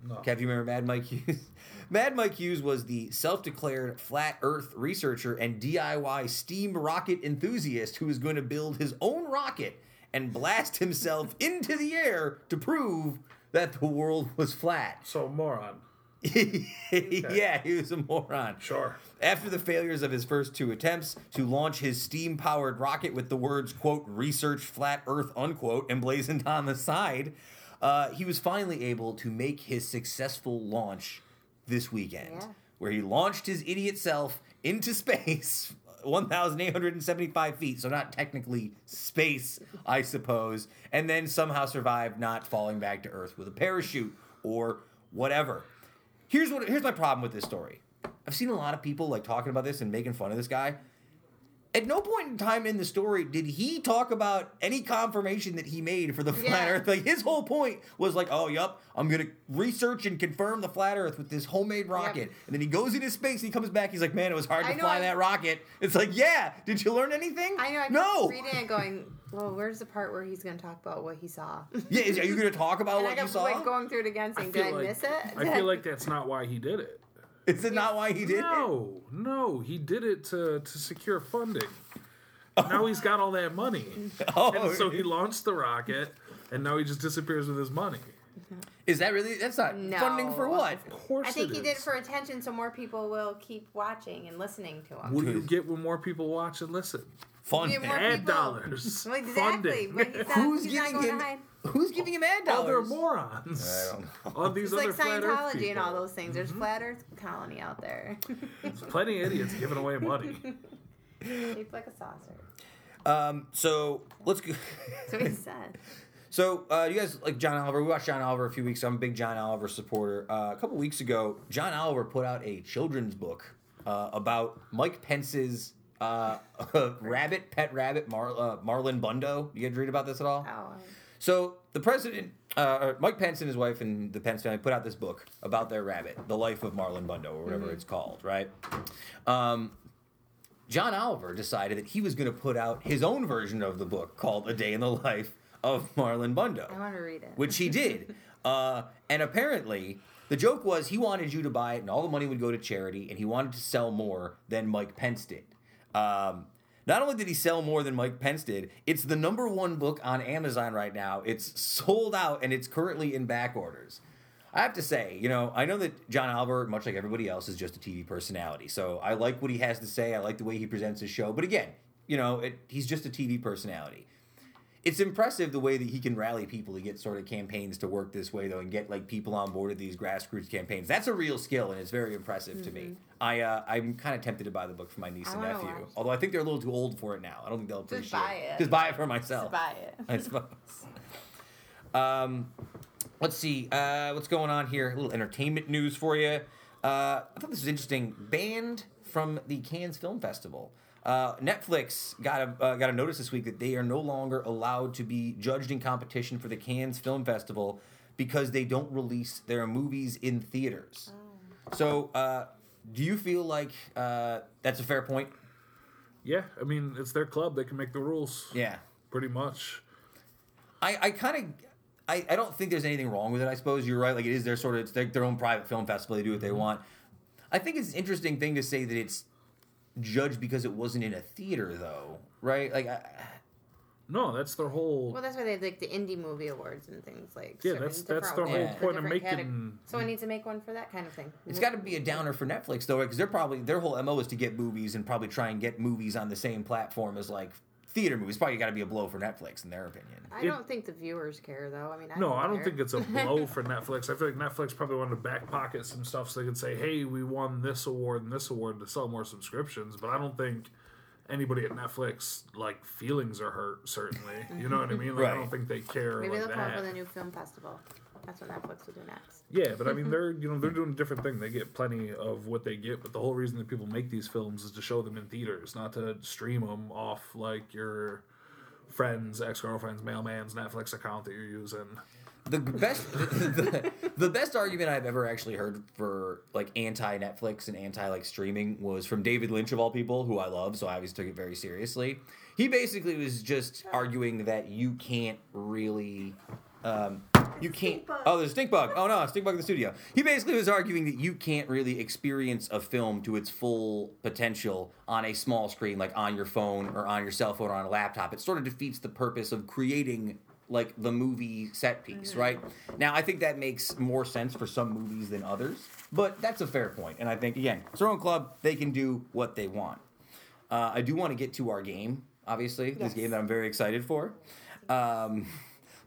No. Kev, you remember Mad Mike Hughes? Mad Mike Hughes was the self-declared flat Earth researcher and DIY steam rocket enthusiast who was going to build his own rocket and blast himself into the air to prove that the world was flat. So moron. yeah, he was a moron. Sure. After the failures of his first two attempts to launch his steam powered rocket with the words, quote, research flat earth, unquote, emblazoned on the side, uh, he was finally able to make his successful launch this weekend, Yeah. where he launched his idiot self into space. 1,875 feet, so not technically space, I suppose, and then somehow survived not falling back to Earth with a parachute or whatever. Here's what here's my problem with this story. I've seen a lot of people like talking about this and making fun of this guy. At no point in time in the story did he talk about any confirmation that he made for the flat Yeah. Earth. Like his whole point was like, "Oh, yup, I'm gonna research and confirm the flat Earth with this homemade rocket." And then he goes into space and he comes back. He's like, "Man, it was hard I to know, fly I- that rocket." It's like, "Yeah, did you learn anything?" I know. I kept no. reading it, going, "Well, where's the part where he's going to talk about what he saw?" Yeah, is, are you gonna talk about and I what you saw? like going through it again, saying, "Did I like, miss it?" I feel like that's not why he did it. Is it not why he did it? No, no, he did it to to secure funding. Now he's got all that money, Oh, and so he launched the rocket, and now he just disappears with his money. is that really? That's not No. funding for what? Of course, I think it he did it is. for attention, so more people will keep watching and listening to him. What do you get when more people watch and listen? Fun. Get more Ad dollars. Well, exactly, Funding. but he's not, Who's he's not giving going him? To hide. Who's giving him ad dollars? Other morons. I don't know. All these It's other like flat Earth Scientology and people. all those things. There's flat Earth colony out there. There's plenty of idiots giving away money. Shaped like a saucer. Um, so let's go. That's what he said. so uh, you guys like John Oliver? We watched John Oliver a few weeks. I'm a big John Oliver supporter. Uh, a couple weeks ago, John Oliver put out a children's book uh, about Mike Pence's uh, rabbit, pet rabbit, Mar- uh, Marlon Bundo. You guys read about this at all? Oh, So the president, uh, Mike Pence and his wife and the Pence family put out this book about their rabbit, The Life of Marlon Bundo, or whatever it's called, right? Um, John Oliver decided that he was going to put out his own version of the book called A Day in the Life of Marlon Bundo I want to read it. which he did. Uh, and apparently, the joke was he wanted you to buy it, and all the money would go to charity, and he wanted to sell more than Mike Pence did. Um, not only did he sell more than Mike Pence did, it's the number one book on Amazon right now. It's sold out, and it's currently in back orders. I have to say, you know, I know that John Oliver, much like everybody else, is just a TV personality. So I like what he has to say. I like the way he presents his show. But again, you know, it, he's just a TV personality. It's impressive the way that he can rally people to get sort of campaigns to work this way, though, and get like people on board of these grassroots campaigns. That's a real skill, and it's very impressive to me. I uh, I'm kind of tempted to buy the book for my niece I and nephew, watch although I think they're a little too old for it now. I don't think they'll appreciate. just buy it. Just buy it for myself. just Buy it. I suppose. Um, let's see. Uh, what's going on here? A little entertainment news for you. Uh, I thought this was interesting. Banned from the Cannes Film Festival. Uh, Netflix got a uh, got a notice this week that they are no longer allowed to be judged in competition for the Cannes Film Festival because they don't release their movies in theaters. So, uh, do you feel like uh, that's a fair point? Yeah, I mean it's their club; they can make the rules. Yeah. pretty much. I, I kind of I, I don't think there's anything wrong with it. I suppose you're right. Like it is their sort of it's their, their own private film festival. They do what they want. I think it's an interesting thing to say that it's judged because it wasn't in a theater, though, right? Like, I, No, that's their whole. Well, that's why they have like the indie movie awards and things like. Yeah, that's- that's different the whole awards point of different making- Someone needs to make one for that kind of thing. it's got to be a downer for Netflix, though, because they're probably their whole mo is to get movies and probably try and get movies on the same platform as like theater movies. Probably got to be a blow for Netflix, in their opinion. I don't think the viewers care though. I mean, I No, don't I don't care. think it's a blow for Netflix. I feel like Netflix probably wanted to back pocket some stuff so they could say, "Hey, we won this award and this award to sell more subscriptions." But I don't think anybody at Netflix like feelings are hurt. Certainly, you know what I mean. Like, I don't think they care Maybe like they'll come up that. with a new film festival. That's what Netflix will do next. Yeah, but I mean, they're you know they're doing a different thing. They get plenty of what they get, but the whole reason that people make these films is to show them in theaters, not to stream them off like your friend's ex girlfriend's mailman's Netflix account that you're using. The best, the, the best argument I've ever actually heard for like anti Netflix and anti like streaming was from David Lynch of all people, who I love, so I always took it very seriously. He basically was just arguing that you can't really, um, you can't. Oh, there's a stink bug. Oh no, a stink bug in the studio. He basically was arguing that you can't really experience a film to its full potential on a small screen, like on your phone or on your cell phone or on a laptop. It sort of defeats the purpose of creating like the movie set piece, right? Now, I think that makes more sense for some movies than others, but that's a fair point. And I think again, it's their own club; they can do what they want. Uh, I do want to get to our game, obviously, this game that I'm very excited for. Um,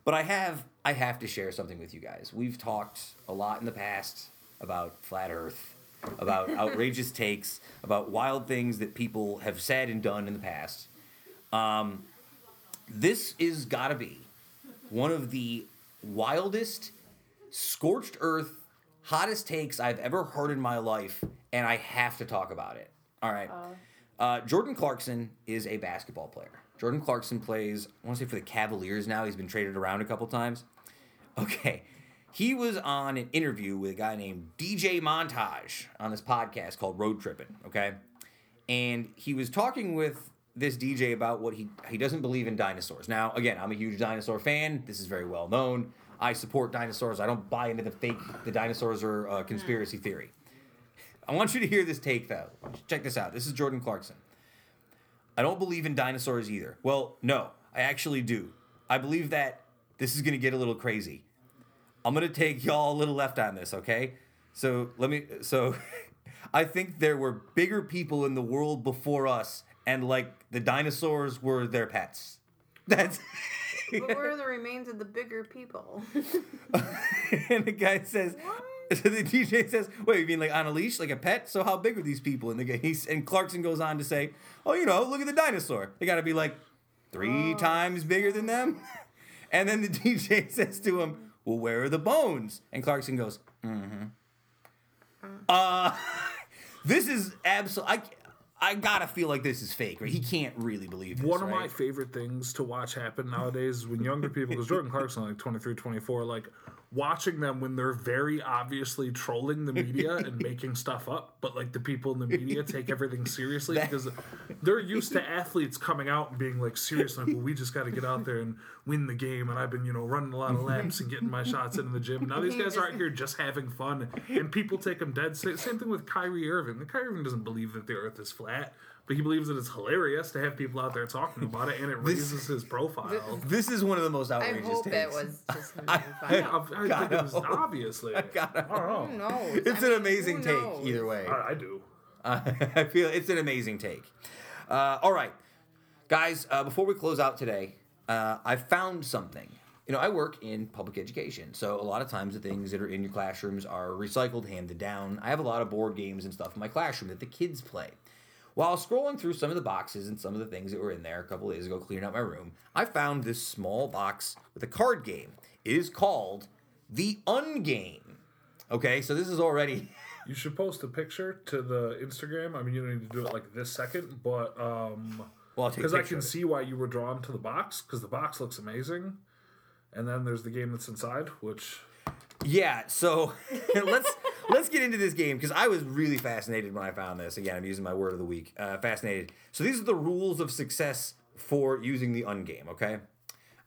but I have I have to share something with you guys. We've talked a lot in the past about flat Earth, about outrageous takes, about wild things that people have said and done in the past. Um, this is gotta be one of the wildest, scorched earth, hottest takes I've ever heard in my life, and I have to talk about it. All right. Uh, Jordan Clarkson is a basketball player. Jordan Clarkson plays, I want to say for the Cavaliers now. He's been traded around a couple times. Okay. He was on an interview with a guy named DJ Montage on this podcast called Road Tripping, okay? And he was talking with this DJ about what he he doesn't believe in dinosaurs. Now, again, I'm a huge dinosaur fan. This is very well known. I support dinosaurs. I don't buy into the fake the dinosaurs are a uh, conspiracy theory. I want you to hear this take though. Check this out. This is Jordan Clarkson. I don't believe in dinosaurs either. Well, no, I actually do. I believe that this is going to get a little crazy. I'm going to take y'all a little left on this, okay? So, let me so I think there were bigger people in the world before us and like the dinosaurs were their pets. That's But where are the remains of the bigger people? and the guy says, so the DJ says, "Wait, you mean like on a leash, like a pet? So how big are these people?" And the guy, he's, and Clarkson goes on to say, "Oh, you know, look at the dinosaur. They got to be like three times bigger than them." And then the DJ says to him, "Well, where are the bones?" And Clarkson goes, "Mm-hmm." Uh, this is absolutely. I, I gotta feel like this is fake, right? He can't really believe this. One of my favorite things to watch happen nowadays is when younger people, because Jordan Clarkson, like 23, 24, like watching them when they're very obviously trolling the media and making stuff up, but like the people in the media take everything seriously because they're used to athletes coming out and being like, seriously, like, well, we just got to get out there and win the game. And I've been, you know, running a lot of laps and getting my shots in the gym. Now these guys are out here just having fun, and people take them dead. Same thing with Kyrie Irving. The Kyrie Irving doesn't believe that the Earth is flat. But he believes that it's hilarious to have people out there talking about it, and it This- raises his profile. This is one of the most outrageous. I outrageous hope takes. it was just him I- having Yeah. I, I think it was obviously. I gotta- don't know. Who knows? It's I an mean, amazing take knows? either way. I, I do. Uh, I feel it's an amazing take. Uh, all right. Guys, uh, before we close out today, uh, I found something. You know, I work in public education, so a lot of times the things that are in your classrooms are recycled, handed down. I have a lot of board games and stuff in my classroom that the kids play. While scrolling through some of the boxes and some of the things that were in there a couple days ago, clearing out my room, I found this small box with a card game. It is called the Ungame. Okay, so this is already You should post a picture to the Instagram. I mean, you don't need to do it like this second, but um, Well, I'll take a because I can see why you were drawn to the box because the box looks amazing. And then there's the game that's inside, which Yeah, so let's let's get into this game because I was really fascinated when I found this. Again, I'm using my word of the week. Uh, fascinated. So these are the rules of success for using the ungame. Okay.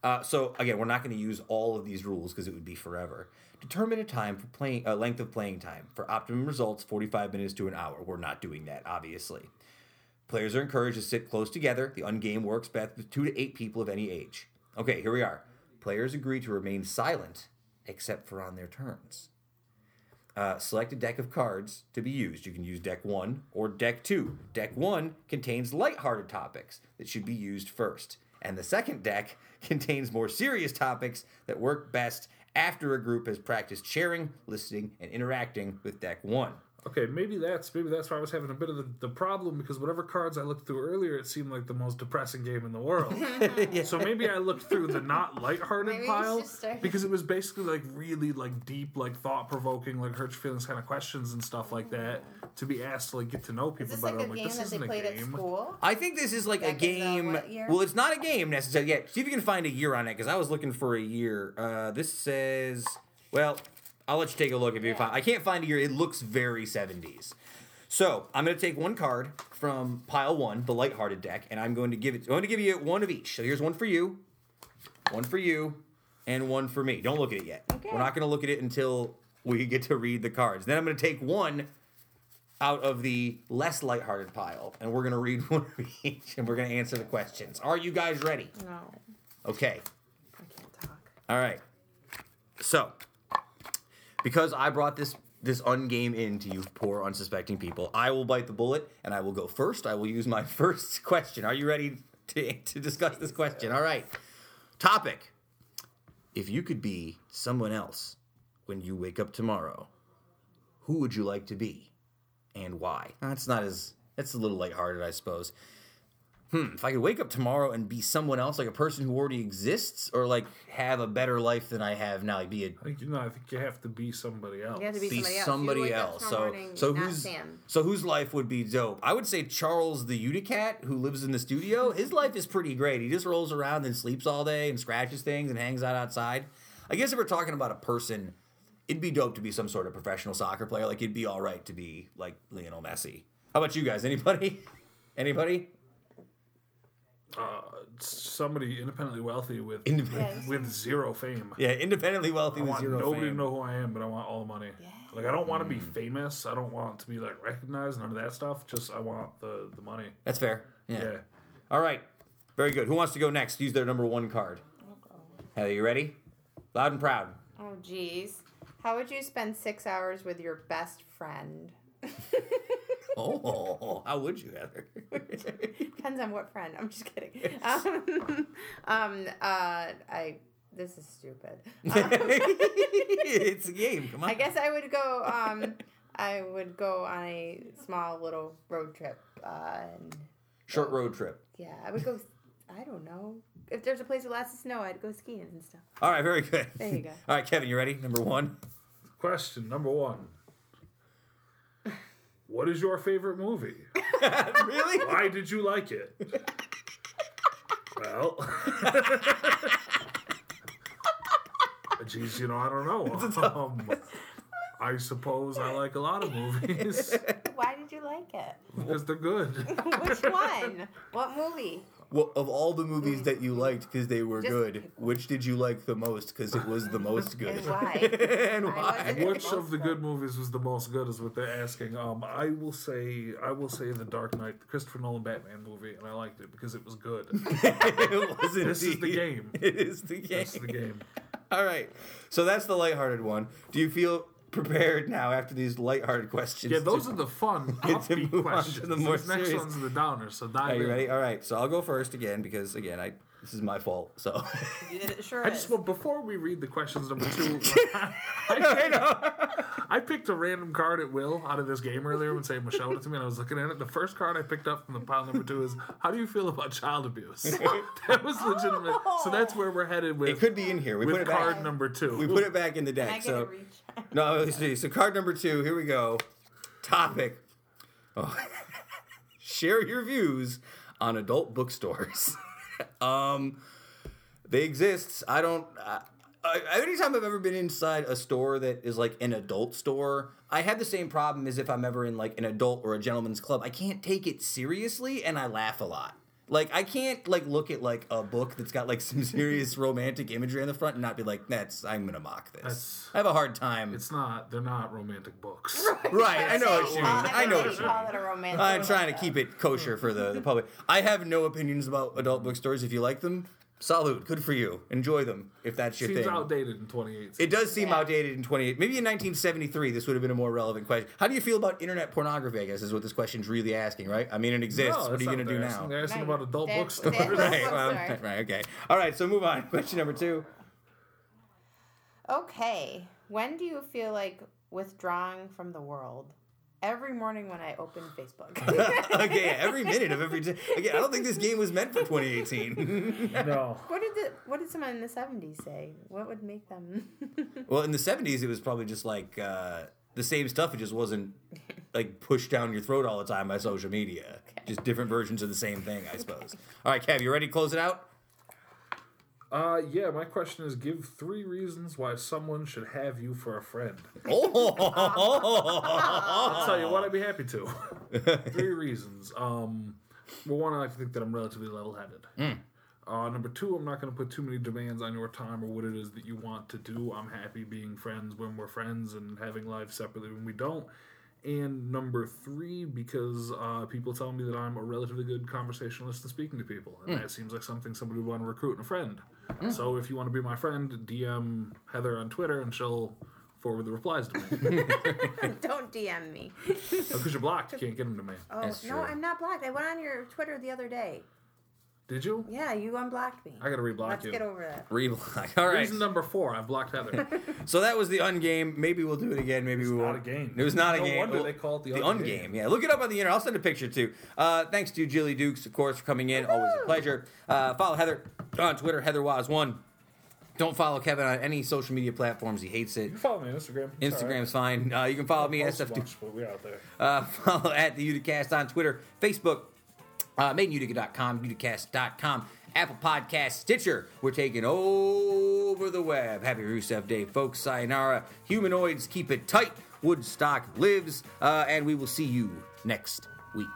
Uh, so again, we're not going to use all of these rules because it would be forever. Determine a time for playing, uh, length of playing time for optimum results, 45 minutes to an hour. We're not doing that, obviously. Players are encouraged to sit close together. The ungame works best with two to eight people of any age. Okay, here we are. Players agree to remain silent except for on their turns. Uh, select a deck of cards to be used. You can use deck one or deck two. Deck one contains lighthearted topics that should be used first, and the second deck contains more serious topics that work best after a group has practiced sharing, listening, and interacting with deck one. Okay, maybe that's maybe that's why I was having a bit of the, the problem because whatever cards I looked through earlier, it seemed like the most depressing game in the world. So maybe I looked through the not lighthearted Maybe you pile should because it was basically like really like deep, like thought provoking, like hurt your feelings kind of questions and stuff like that to be asked to like get to know people Is this better. like a I'm like, game this that they isn't a played at game. school? I think this is like Back a game. Well, it's not a game necessarily. Yeah, see if you can find a year on it because I was looking for a year. Uh, this says, well, I'll let you take a look if you Yeah. find. I can't find a year. It looks very 70s. So I'm going to take one card from pile one, the lighthearted deck, and I'm going to give it. I'm going to give you one of each. So here's one for you, one for you, and one for me. Don't look at it yet. Okay. We're not going to look at it until we get to read the cards. Then I'm going to take one out of the less lighthearted pile, and we're gonna read one of each, and we're gonna answer the questions. Are you guys ready? No, Okay. I can't talk. All right. So, because I brought this this ungame in to you poor unsuspecting people, I will bite the bullet, and I will go first. I will use my first question. Are you ready to to discuss this question? All right. Topic: If you could be someone else when you wake up tomorrow, who would you like to be, and why? That's not as that's a little lighthearted, I suppose. Hmm, if I could wake up tomorrow and be someone else, like a person who already exists, or like have a better life than I have now, like be a I think you know. I think you have to be somebody else. You have to be be somebody else. somebody You else. So morning, so who's Sam. so whose life would be dope? I would say Charles the Unicat, who lives in the studio. His life is pretty great. He just rolls around and sleeps all day and scratches things and hangs out outside. I guess if we're talking about a person, it'd be dope to be some sort of professional soccer player. Like it'd be all right to be like Lionel Messi. How about you guys? Anybody? Anybody? Uh, somebody independently wealthy with Independent. Yes. with zero fame. Yeah, independently wealthy I with want zero nobody to know who I am, but I want all the money. Like I don't want to be famous. I don't want to be like recognized. None of that stuff. Just I want the the money. That's fair. Yeah. Yeah. All right. Very good. Who wants to go next? Use their number one card. Heather, you ready? Loud and proud. Oh, geez. How would you spend six hours with your best friend? Oh, how would you, Heather? Depends on what friend. I'm just kidding. Um, um uh, I. This is stupid. Um, it's a game. Come on. I guess I would go. Um, I would go on a small little road trip. Uh, and Short road trip. yeah, I would go. I don't know. If there's a place with lots of snow, I'd go skiing and stuff. All right, very good. There you go. All right, Kevin, you ready? Number one. Question number one. What is your favorite movie? really? Why did you like it? well, geez, you know, I don't know. Um, I suppose I like a lot of movies Why did you like it? because they're good. Which one? What movie? Well, of all the movies that you liked because they were Just good, which did you like the most because it was the most good? And why? and I why? wasn't- Which of the good movies was the most good? Is what they're asking. Um, I will say, I will say, The Dark Knight, the Christopher Nolan Batman movie, and I liked it because it was good. it was This is the indeed. game. It is the game. That's the game. All right. So that's the lighthearted one. Do you feel prepared now after these lighthearted questions. Yeah, those to- are the fun, upbeat move on to questions. the more These next ones are the downers. So dive Are you in. ready? All right, so I'll go first again because again, I this is my fault. So It sure I is. just well, before we read the questions number two, I, I picked a random card at will out of this game earlier when Sam was showing it to me, and I was looking at it. The first card I picked up from the pile number two is "How do you feel about child abuse?" that was legitimate. So that's where we're headed with it could be in here. We put it card back. number two. We put it back in the deck. So reach? no, let's see. So card number two. Here we go. Topic. Oh. Share your views on adult bookstores. um, they exist. I don't. Uh, I, anytime I've ever been inside a store that is like an adult store, I have the same problem as if I'm ever in like an adult or a gentleman's club. I can't take it seriously, and I laugh a lot. Like I can't like look at like a book that's got like some serious romantic imagery on the front and not be like, "That's I'm gonna mock this." That's- I have a hard time. It's not. They're not romantic books. right. I know what you mean. I know think what they you call mean. it a romantic. I'm trying to keep it kosher for the, the public. I have no opinions about adult bookstores. If you like them, salute. Good for you. Enjoy them if that's your Seems thing. outdated in 2018. It does seem Yeah. outdated in 28. Maybe in 1973, this would have been a more relevant question. How do you feel about internet pornography? I guess is what this question's really asking, right? I mean, it exists. No, what are you going to do now? asking. They're asking Right. about adult They- bookstores. they- right. Well, right. Okay. All right. So move on. Question number two. Okay. When do you feel like withdrawing from the world? Every morning when I open Facebook. okay. Every minute of every day. Again, I don't think this game was meant for 2018. no. what did the what did someone in the seventies say? What would make them? well, in the 70s, it was probably just like uh, the same stuff. It just wasn't like pushed down your throat all the time by social media. Just different versions of the same thing, I suppose. All right, Kev, you ready to close it out? Uh, yeah, my question is give three reasons why someone should have you for a friend. Oh, I'll tell you what, I'd be happy to. three reasons. Um, well, one, I like to think that I'm relatively level headed. Uh, number two, I'm not going to put too many demands on your time or what it is that you want to do. I'm happy being friends when we're friends and having lives separately when we don't. And number three, because uh, people tell me that I'm a relatively good conversationalist and speaking to people. And that seems like something somebody would want to recruit in a friend. So if you want to be my friend, DM Heather on Twitter and she'll forward the replies to me. Don't DM me. Because you're blocked, you can't get them to me. Oh That's no, true. I'm not blocked. I went on your Twitter the other day. Did you? Yeah, you unblocked me. I gotta reblock Let's you. get over that. Reblock. All right. Reason number four, I've blocked Heather. So that was the ungame. Maybe we'll do it again. Maybe we not won't. a game. It was not a No game. wonder they call it the the ungame. ungame. Yeah, look it up on the internet. I'll send a picture too. Uh, thanks to Jilly Dukes, of course, for coming in. Always a pleasure. Uh, follow Heather on Twitter, Heather Waz one. Don't follow Kevin on any social media platforms. He hates it. You can follow me on Instagram. It's all right. Instagram's fine. Uh, you can follow me at a SF. bunch, but we're out there. Uh, follow at the Uticast on Twitter, Facebook, uh, madeinutica.com, uticast.com, Apple Podcast, Stitcher. We're taking over the web. Happy Rusev Day, folks. Sayonara. Humanoids, keep it tight. Woodstock lives. Uh, and we will see you next week.